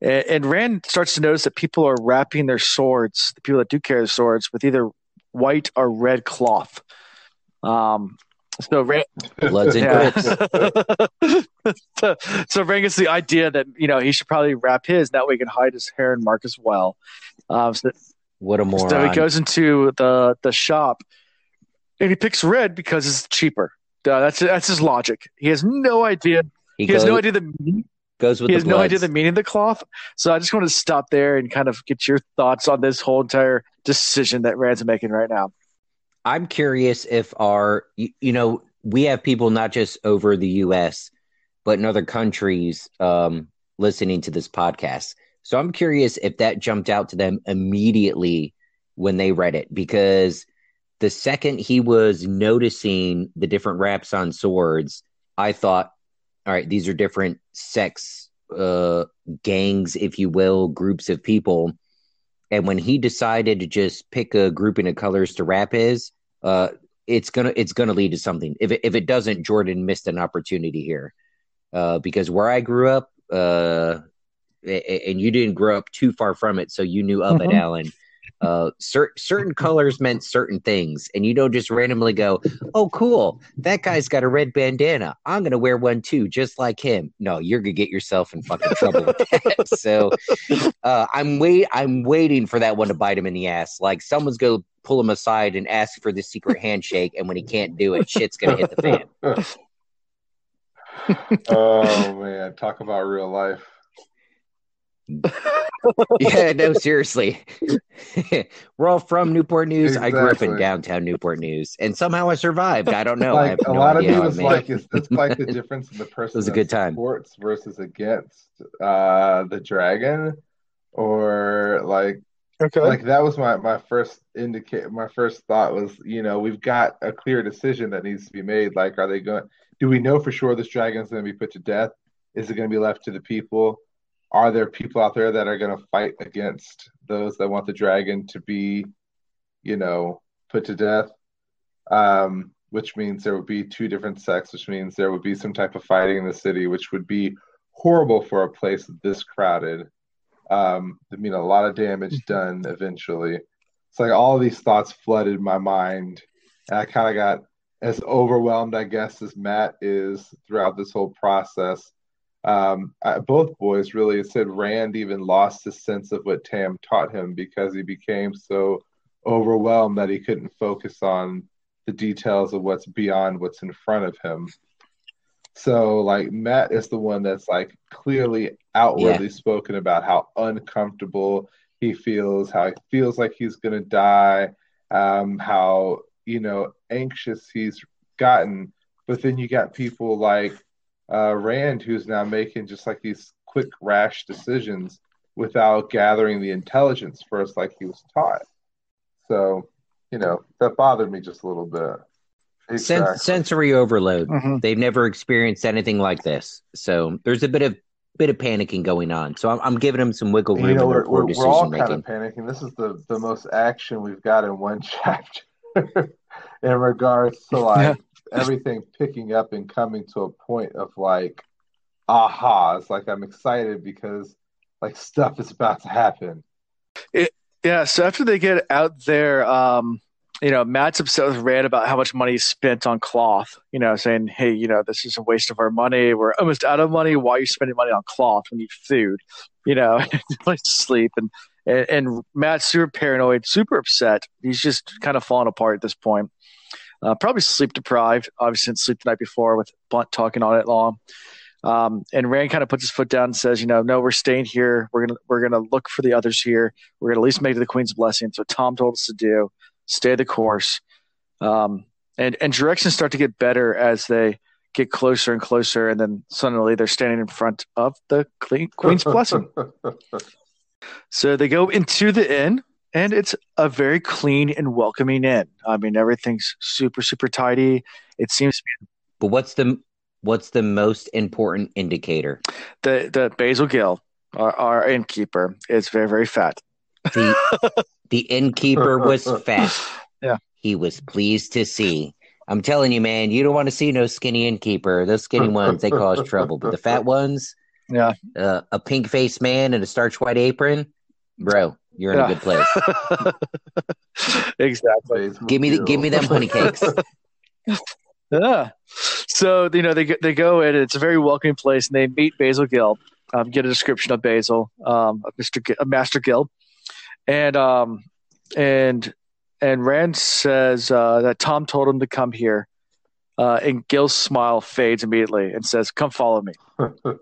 and, and, Rand starts to notice that people are wrapping their swords, the people that do carry swords, with either white or red cloth. Um, so Rand, bloods and yeah. so, so Rand gets the idea that you know he should probably wrap his that way he can hide his heron mark as well. Um, so, what a moron! So he goes into the the shop and he picks red because it's cheaper. Uh, that's that's his logic. He has no idea. He, he goes, has no idea the goes with. He has bloods. no idea the meaning of the cloth. So I just want to stop there and kind of get your thoughts on this whole entire decision that Rand's making right now. I'm curious if our you, you know we have people not just over the U.S. but in other countries um, listening to this podcast. So I'm curious if that jumped out to them immediately when they read it because the second he was noticing the different wraps on swords, I thought, all right, these are different sex uh, gangs, if you will, groups of people. And when he decided to just pick a grouping of colors to wrap his, uh, it's gonna it's gonna lead to something. If it, if it doesn't, Jordan missed an opportunity here, uh, because where I grew up, uh, and you didn't grow up too far from it, so you knew of mm-hmm. it, Alan uh, cer- certain colors meant certain things, and you don't just randomly go, "Oh, cool, that guy's got a red bandana. I'm gonna wear one too, just like him." No, you're gonna get yourself in fucking trouble with that. So, uh, I'm wait, I'm waiting for that one to bite him in the ass. Like someone's gonna pull him aside and ask for the secret handshake, and when he can't do it, shit's gonna hit the fan. oh man, talk about real life. Yeah, no, seriously. We're all from Newport News. Exactly. I grew up in downtown Newport News, and somehow I survived. I don't know. like, no a lot of me was like, it's, it's like the difference in the person it was a good time. sports versus against uh, the dragon, or like, okay. like that was my my first indicate. My first thought was, you know, we've got a clear decision that needs to be made. Like, are they going? Do we know for sure this dragon is going to be put to death? Is it going to be left to the people? Are there people out there that are going to fight against those that want the dragon to be, you know, put to death? Um, which means there would be two different sects, which means there would be some type of fighting in the city, which would be horrible for a place this crowded. Um, I mean, a lot of damage mm-hmm. done eventually. It's like all these thoughts flooded my mind, and I kind of got as overwhelmed, I guess, as Mat is throughout this whole process um, both boys really said Rand even lost his sense of what Tam taught him because he became so overwhelmed that he couldn't focus on the details of what's beyond what's in front of him. So, like, Mat is the one that's like clearly outwardly yeah. spoken about how uncomfortable he feels, how he feels like he's going to die, um, how, you know, anxious he's gotten. But then you got people like uh, Rand, who's now making just like these quick, rash decisions without gathering the intelligence first, like he was taught. So, you know, that bothered me just a little bit. Exactly. sensory overload. Mm-hmm. They've never experienced anything like this, so there's a bit of bit of panicking going on. So I'm, I'm giving them some wiggle room. You know, we're, we're, we're all making. kind of panicking. This is the the most action we've got in one chapter in regards to like yeah everything picking up and coming to a point of like aha! It's Like I'm excited because like stuff is about to happen. It, yeah. So after they get out there, um, you know, Mat's upset with Rand about how much money he spent on cloth. You know, saying, "Hey, you know, this is a waste of our money. We're almost out of money. Why are you spending money on cloth you eat food? You know, place to sleep." And, and and Mat's super paranoid, super upset. He's just kind of falling apart at this point. Uh, probably sleep deprived. Obviously, didn't sleep the night before with Bunt talking all night long. Um, and Rand kind of puts his foot down and says, "You know, no, we're staying here. We're gonna we're gonna look for the others here. We're gonna at least make it to the Queen's blessing." So Thom told us to do. Stay the course. Um, and and directions start to get better as they get closer and closer, and then suddenly they're standing in front of the Queen's blessing. so they go into the inn, and it's a very clean and welcoming inn. I mean, everything's super super tidy. It seems. But what's the what's the most important indicator? The the Basil Gill, our, our innkeeper, is very very fat. The the innkeeper was fat. Yeah, he was pleased to see. I'm telling you, man, you don't want to see no skinny innkeeper. Those skinny ones they cause trouble, but the fat ones, yeah, uh, a pink faced man in a starch white apron, bro, you're in yeah. a good place. exactly. Give me the, give me them honey cakes. Yeah. So you know they they go in. It's a very welcoming place, and they meet Basil Gill. Um, get a description of Basil, um, of Mister G- Master Gill, and um, and and Rand says uh, that Thom told him to come here, uh, and Gill's smile fades immediately and says, "Come follow me."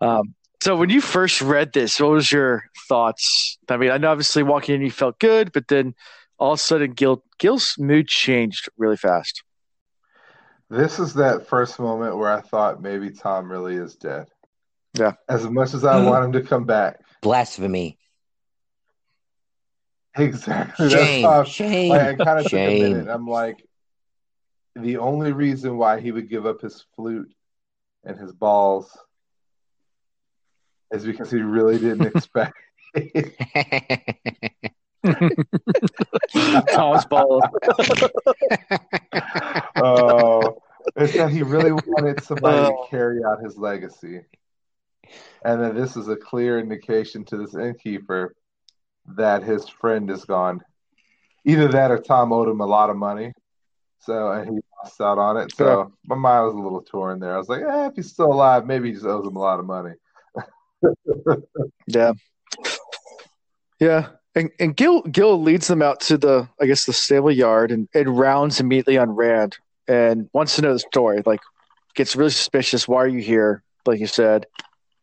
um, so when you first read this, what was your thoughts? I mean, I know obviously walking in you felt good, but then all of a sudden, Gill Gill's mood changed really fast. This is that first moment where I thought maybe Thom really is dead. Yeah. As much as I mm-hmm. want him to come back. Blasphemy. Exactly. Shame. That's how, Shame. Like, I kind of took Shame. a minute. I'm like, the only reason why he would give up his flute and his balls is because he really didn't expect Thom's ball. Oh, it's that he really wanted somebody to carry out his legacy. And then this is a clear indication to this innkeeper that his friend is gone. Either that or Thom owed him a lot of money. So and he lost out on it. So yeah. my mind was a little torn there. I was like, eh, if he's still alive, maybe he just owes him a lot of money. yeah. Yeah. And, and Gil Gill leads them out to the I guess the stable yard and, and rounds immediately on Rand and wants to know the story. Like gets really suspicious. Why are you here? Like you said,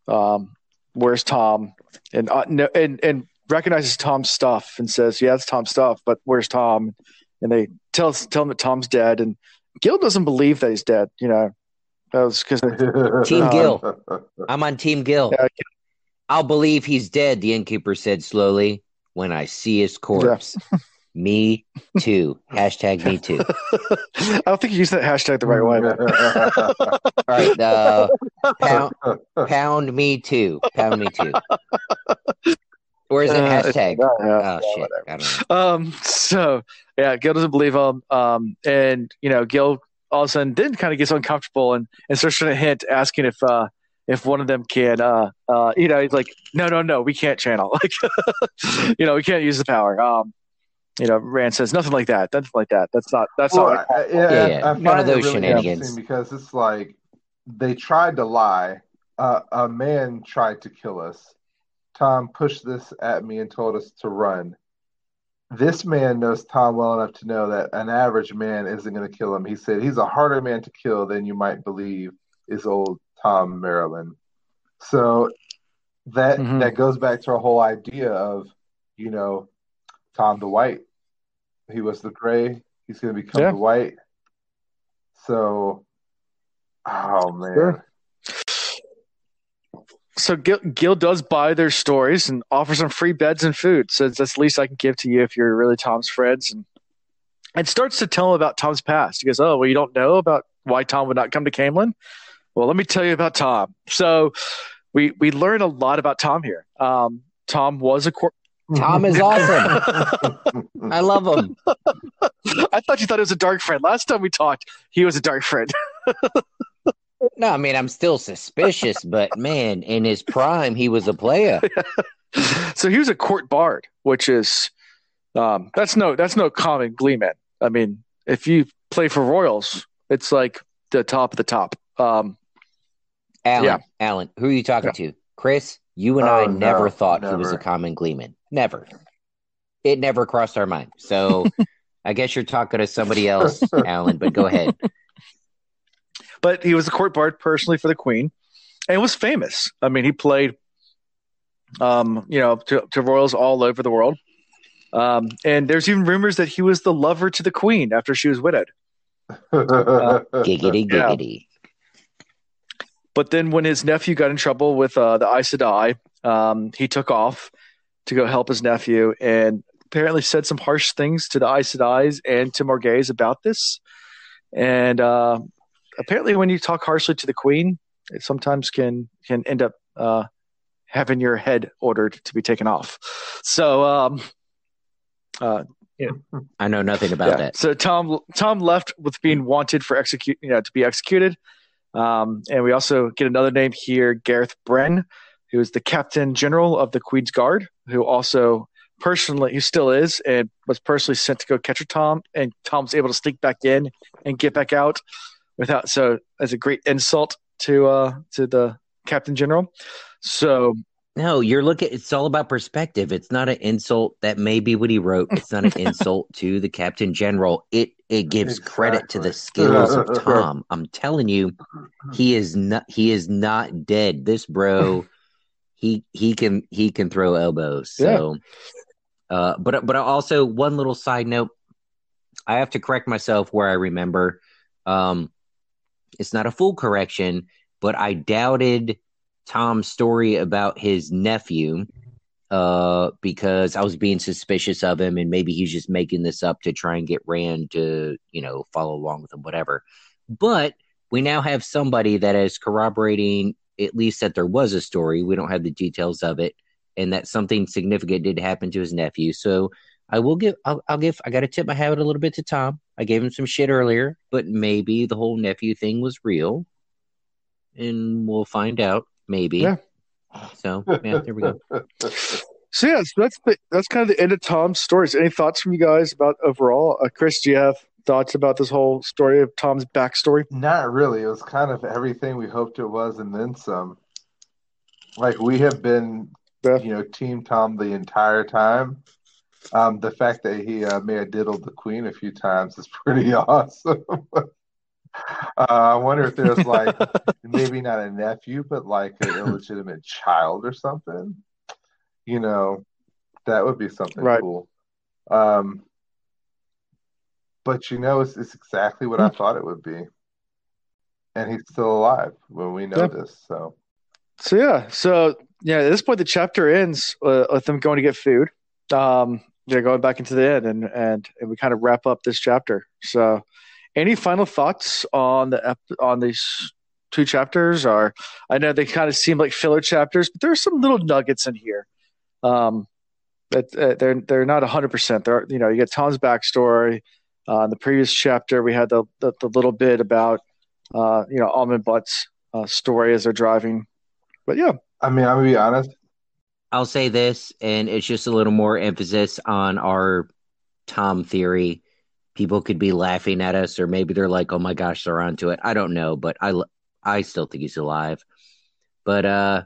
um, where's Thom? And uh, no, and and recognizes Thom's stuff and says, "Yeah, it's Thom's stuff, but where's Thom?" And they tell tell him that Thom's dead, and Gill doesn't believe that he's dead. You know, that was because Team Gill. I'm on Team Gill. Yeah. I'll believe he's dead. The innkeeper said slowly when I see his corpse. Yeah. me too. Hashtag me too. I don't think you used that hashtag the right way. All right. Uh, pound, pound me too. Pound me too. Or is it uh, hashtag? Uh, yeah, oh shit! I don't know. Um. So yeah, Gill doesn't believe him. Um. And you know, Gill all of a sudden then kind of gets uncomfortable and and starts trying to hint, asking if uh if one of them can, uh, uh, you know, he's like, no, no, no, we can't channel. Like, you know, we can't use the power. Um, you know, Rand says nothing like that. Nothing like that. That's not. That's well, not. I, yeah, yeah, yeah. none of those really shenanigans. Because it's like they tried to lie. Uh, a man tried to kill us. Thom pushed this at me and told us to run. This man knows Thom well enough to know that an average man isn't going to kill him. He said he's a harder man to kill than you might believe. Is old Thom Merrilin. So that mm-hmm. that goes back to our whole idea of, you know, Thom the White. He was the gray. He's going to become yeah. the white. So, oh man. Sure. So Gil, Gill, does buy their stories and offers them free beds and food. So that's the least I can give to you if you're really Thom's friends. And and starts to tell him about Thom's past. He goes, "Oh, well, you don't know about why Thom would not come to Caemlyn. Well, let me tell you about Thom. So we we learn a lot about Thom here. Um, Thom was a cor- Thom is awesome. I love him. I thought you thought it was a dark friend. Last time we talked, he was a dark friend. no, I mean I'm still suspicious, but man, in his prime, he was a player. so he was a court bard, which is Um, that's no that's no common gleeman. I mean, if you play for Royals, it's like the top of the top. Um, Alan, Yeah. Alan, who are you talking to? Chris, you and Oh, I never no, thought he was a common gleeman. Never. It never crossed our mind. So I guess you're talking to somebody else, Alan, but go ahead. but he was a court bard personally for the Queen, and was famous. I mean, he played, um, you know, to, to royals all over the world. Um, and there's even rumors that he was the lover to the Queen after she was widowed. Giggity, Yeah. giggity. But then when his nephew got in trouble with uh, the Aes Sedai, um, he took off to go help his nephew and apparently said some harsh things to the Aes Sedais and to Morgase about this. And uh, apparently when you talk harshly to the queen, it sometimes can can end up uh, having your head ordered to be taken off. So um, uh, I know nothing about yeah. that. So Thom Thom left with being wanted for execute, you know, to be executed. Um, and we also get another name here, Gareth Bren, who is the captain general of the Queen's Guard, who also personally, who still is, and was personally sent to go catch Thom. And Thom's able to sneak back in and get back out without. So as a great insult to uh, to the captain general. So No, you're looking. It's all about perspective. It's not an insult. That may be what he wrote. It's not an insult to the captain general. It it gives credit to the skills of Thom. I'm telling you, he is not. He is not dead. This bro, he he can he can throw elbows. So, uh, but but also one little side note. I have to correct myself where I remember. Um, it's not a full correction, but I doubted Thom's story about his nephew uh, because I was being suspicious of him, and maybe he's just making this up to try and get Rand to, you know, follow along with him, whatever. But we now have somebody that is corroborating at least that there was a story. We don't have the details of it, and that something significant did happen to his nephew. So I will give, I'll, I'll give, I got to tip my hat a little bit to Thom. I gave him some shit earlier, but maybe the whole nephew thing was real, and we'll find out. Maybe. Yeah. So yeah, there we go. So yeah, so that's the, that's kind of the end of Thom's stories. Any thoughts from you guys about overall? Uh, Chris, do you have thoughts about this whole story of Thom's backstory? Not really. It was kind of everything we hoped it was, and then some. Like we have been, Yeah. you know, Team Thom the entire time. Um, the fact that he uh, may have diddled the queen a few times is pretty awesome. uh, I wonder if there's like maybe not a nephew, but like an illegitimate child or something. You know, that would be something Right. cool. Um, but you know, it's, it's exactly what I thought it would be. And he's still alive when we know Yeah. this. So, So yeah, so yeah, at this point the chapter ends uh, with them going to get food. Um, yeah, going back into the end, and and and we kind of wrap up this chapter. So, any final thoughts on the on these two chapters? Are I know they kind of seem like filler chapters, but there are some little nuggets in here. Um, that uh, they're they're not hundred percent. There, you know, you get Thom's backstory. Uh, in the previous chapter, we had the the, the little bit about uh, you know Almen Bunt's uh, story as they're driving. But yeah, I mean, I'm gonna be honest. I'll say this, and it's just a little more emphasis on our Thom theory. People could be laughing at us, or maybe they're like, "Oh my gosh, they're onto it." I don't know, but I I still think he's alive. But uh,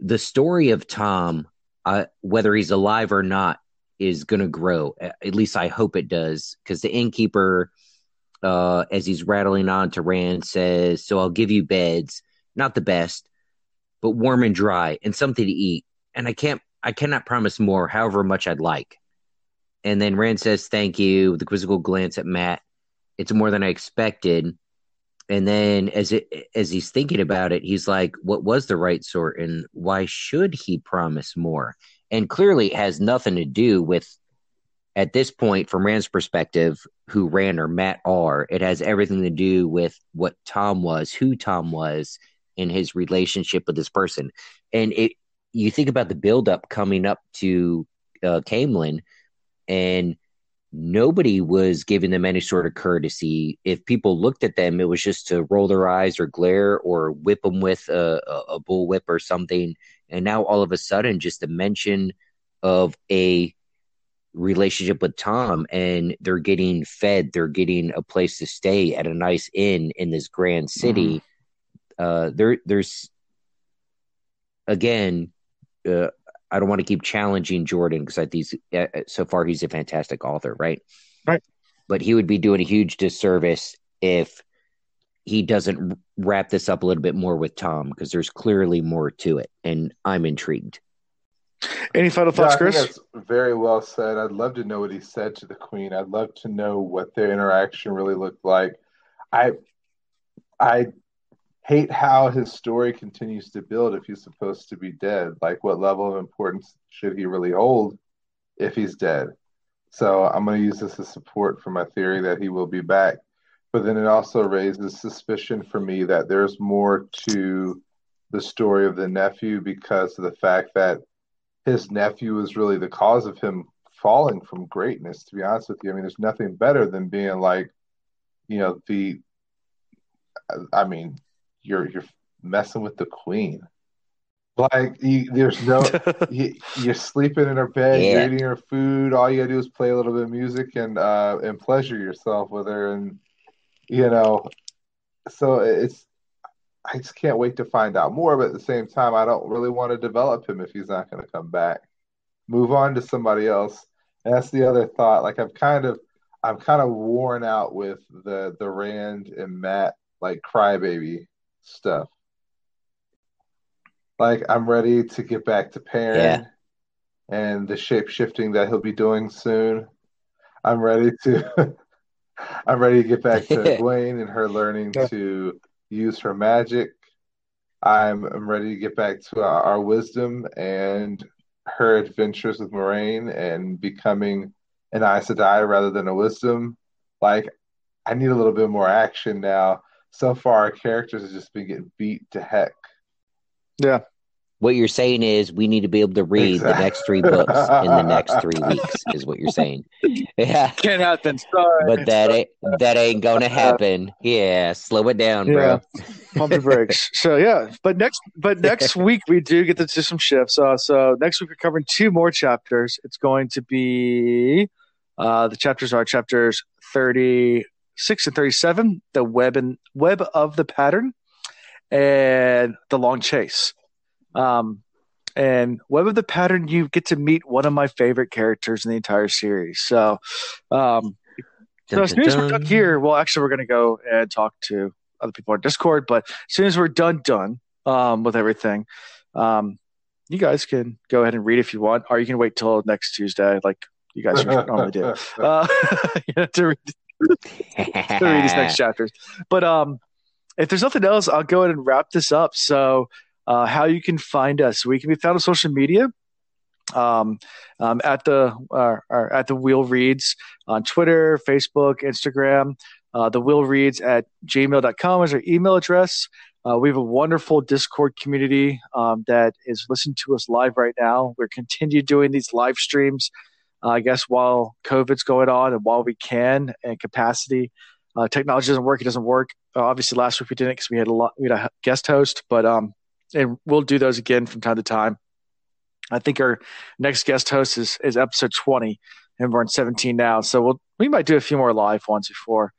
the story of Thom, uh, whether he's alive or not, is going to grow. At least I hope it does, because the innkeeper, uh, as he's rattling on to Rand, says, "So I'll give you beds, not the best, but warm and dry, and something to eat." And I can't, I cannot promise more, however much I'd like. And then Rand says, "Thank you." With a quizzical glance at Mat, it's more than I expected. And then, as it as he's thinking about it, he's like, "What was the right sort, and why should he promise more?" And clearly, it has nothing to do with, at this point, from Rand's perspective, who Rand or Mat are. It has everything to do with what Thom was, who Thom was, in his relationship with this person. And it, you think about the buildup coming up to uh, Caemlyn, and nobody was giving them any sort of courtesy. If people looked at them, it was just to roll their eyes or glare or whip them with a, a, a bullwhip or something. And now all of a sudden, just the mention of a relationship with Thom and they're getting fed, they're getting a place to stay at a nice inn in this grand city. Mm-hmm. Uh, there, there's again, uh, I don't want to keep challenging Jordan because I think uh, so far he's a fantastic author, right? Right. But he would be doing a huge disservice if he doesn't wrap this up a little bit more with Thom because there's clearly more to it, and I'm intrigued. Any final thoughts, yeah, Chris? that's very well said. I'd love to know what he said to the Queen. I'd love to know what their interaction really looked like. I, I hate how his story continues to build if he's supposed to be dead. Like, what level of importance should he really hold if he's dead? So I'm going to use this as support for my theory that he will be back but then it also raises suspicion for me that there's more to the story of the nephew because of the fact that his nephew is really the cause of him falling from greatness to be honest with you i mean there's nothing better than being like you know the i mean you're you're messing with the queen like you, there's no you, are sleeping in her bed yeah. you're eating her food all you gotta do is play a little bit of music and uh and pleasure yourself with her and you know, so it's I just can't wait to find out more. But at the same time, I don't really want to develop him if he's not going to come back. Move on to somebody else. And that's the other thought. Like I'm kind of I'm kind of worn out with the the Rand and Mat like crybaby stuff. Like I'm ready to get back to Perrin yeah. and the shape shifting that he'll be doing soon. I'm ready to I'm ready to get back to Egwene and her learning to use her magic. I'm, I'm ready to get back to our, our wisdom and her adventures with Moiraine and becoming an Aes Sedai rather than a wisdom. Like, I need a little bit more action now. So far, our characters have just been getting beat to heck. Yeah. What you're saying is we need to be able to read exactly. the next three books in the next three weeks is what you're saying. Yeah. Can't happen sorry but that ain't that ain't gonna happen. Yeah slow it down yeah. bro pump the brakes. So yeah but next but next week we do get to do some shifts uh, so next week we're covering two more chapters. It's going to be uh, the chapters are chapters 36 and 37 the web and web of the pattern and the long chase um, and Web of the Pattern, you get to meet one of my favorite characters in the entire series. So, um, so as soon as we're done here, well, actually, we're going to go and talk to other people on Discord. But as soon as we're done, done um, with everything, um, you guys can go ahead and read if you want, or you can wait till next Tuesday, like you guys normally do, uh, to, read, to read these next chapters. But um, if there's nothing else, I'll go ahead and wrap this up. So uh, how you can find us. We can be found on social media. Um, um, at the uh, at the Wheel Reads on Twitter, Facebook, Instagram. Uh, the Wheel Reads at gmail.com is our email address. Uh, we have a wonderful Discord community um, that is listening to us live right now. We're continue doing these live streams, uh, I guess, while COVID's going on and while we can and capacity. Uh, technology doesn't work; it doesn't work. Uh, obviously, last week we didn't because we had a lot. We had a guest host, but um, and we'll do those again from time to time. I think our next guest host is, is episode 20, and we're on 17 now. So we'll, we might do a few more live ones before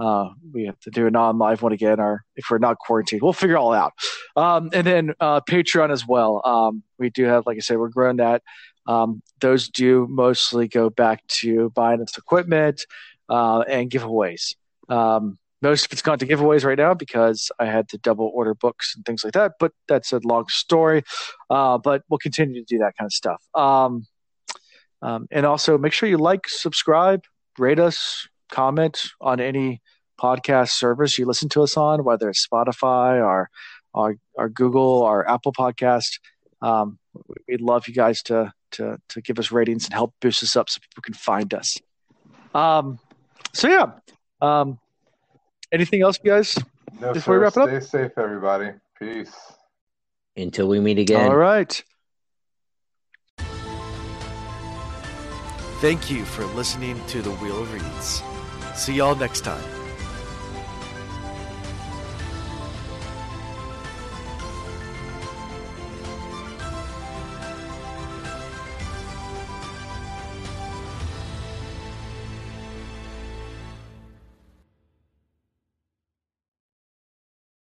uh, we have to do a non live one again, or if we're not quarantined, we'll figure all out. Um, and then uh, Patreon as well. Um, we do have, like I said, we're growing that. Um, those do mostly go back to buying us equipment uh, and giveaways. Um, most of it's gone to giveaways right now because I had to double order books and things like that. But that's a long story. Uh, but we'll continue to do that kind of stuff. Um, um, and also make sure you like, subscribe, rate us, comment on any podcast service you listen to us on, whether it's Spotify or our, Google or Apple Podcast. Um, we'd love you guys to, to, to give us ratings and help boost us up so people can find us. Um, so yeah, um, Anything else, guys? No, before sir. we wrap it up? Stay safe, everybody. Peace. Until we meet again. All right. Thank you for listening to the Wheel of Reads. See y'all next time.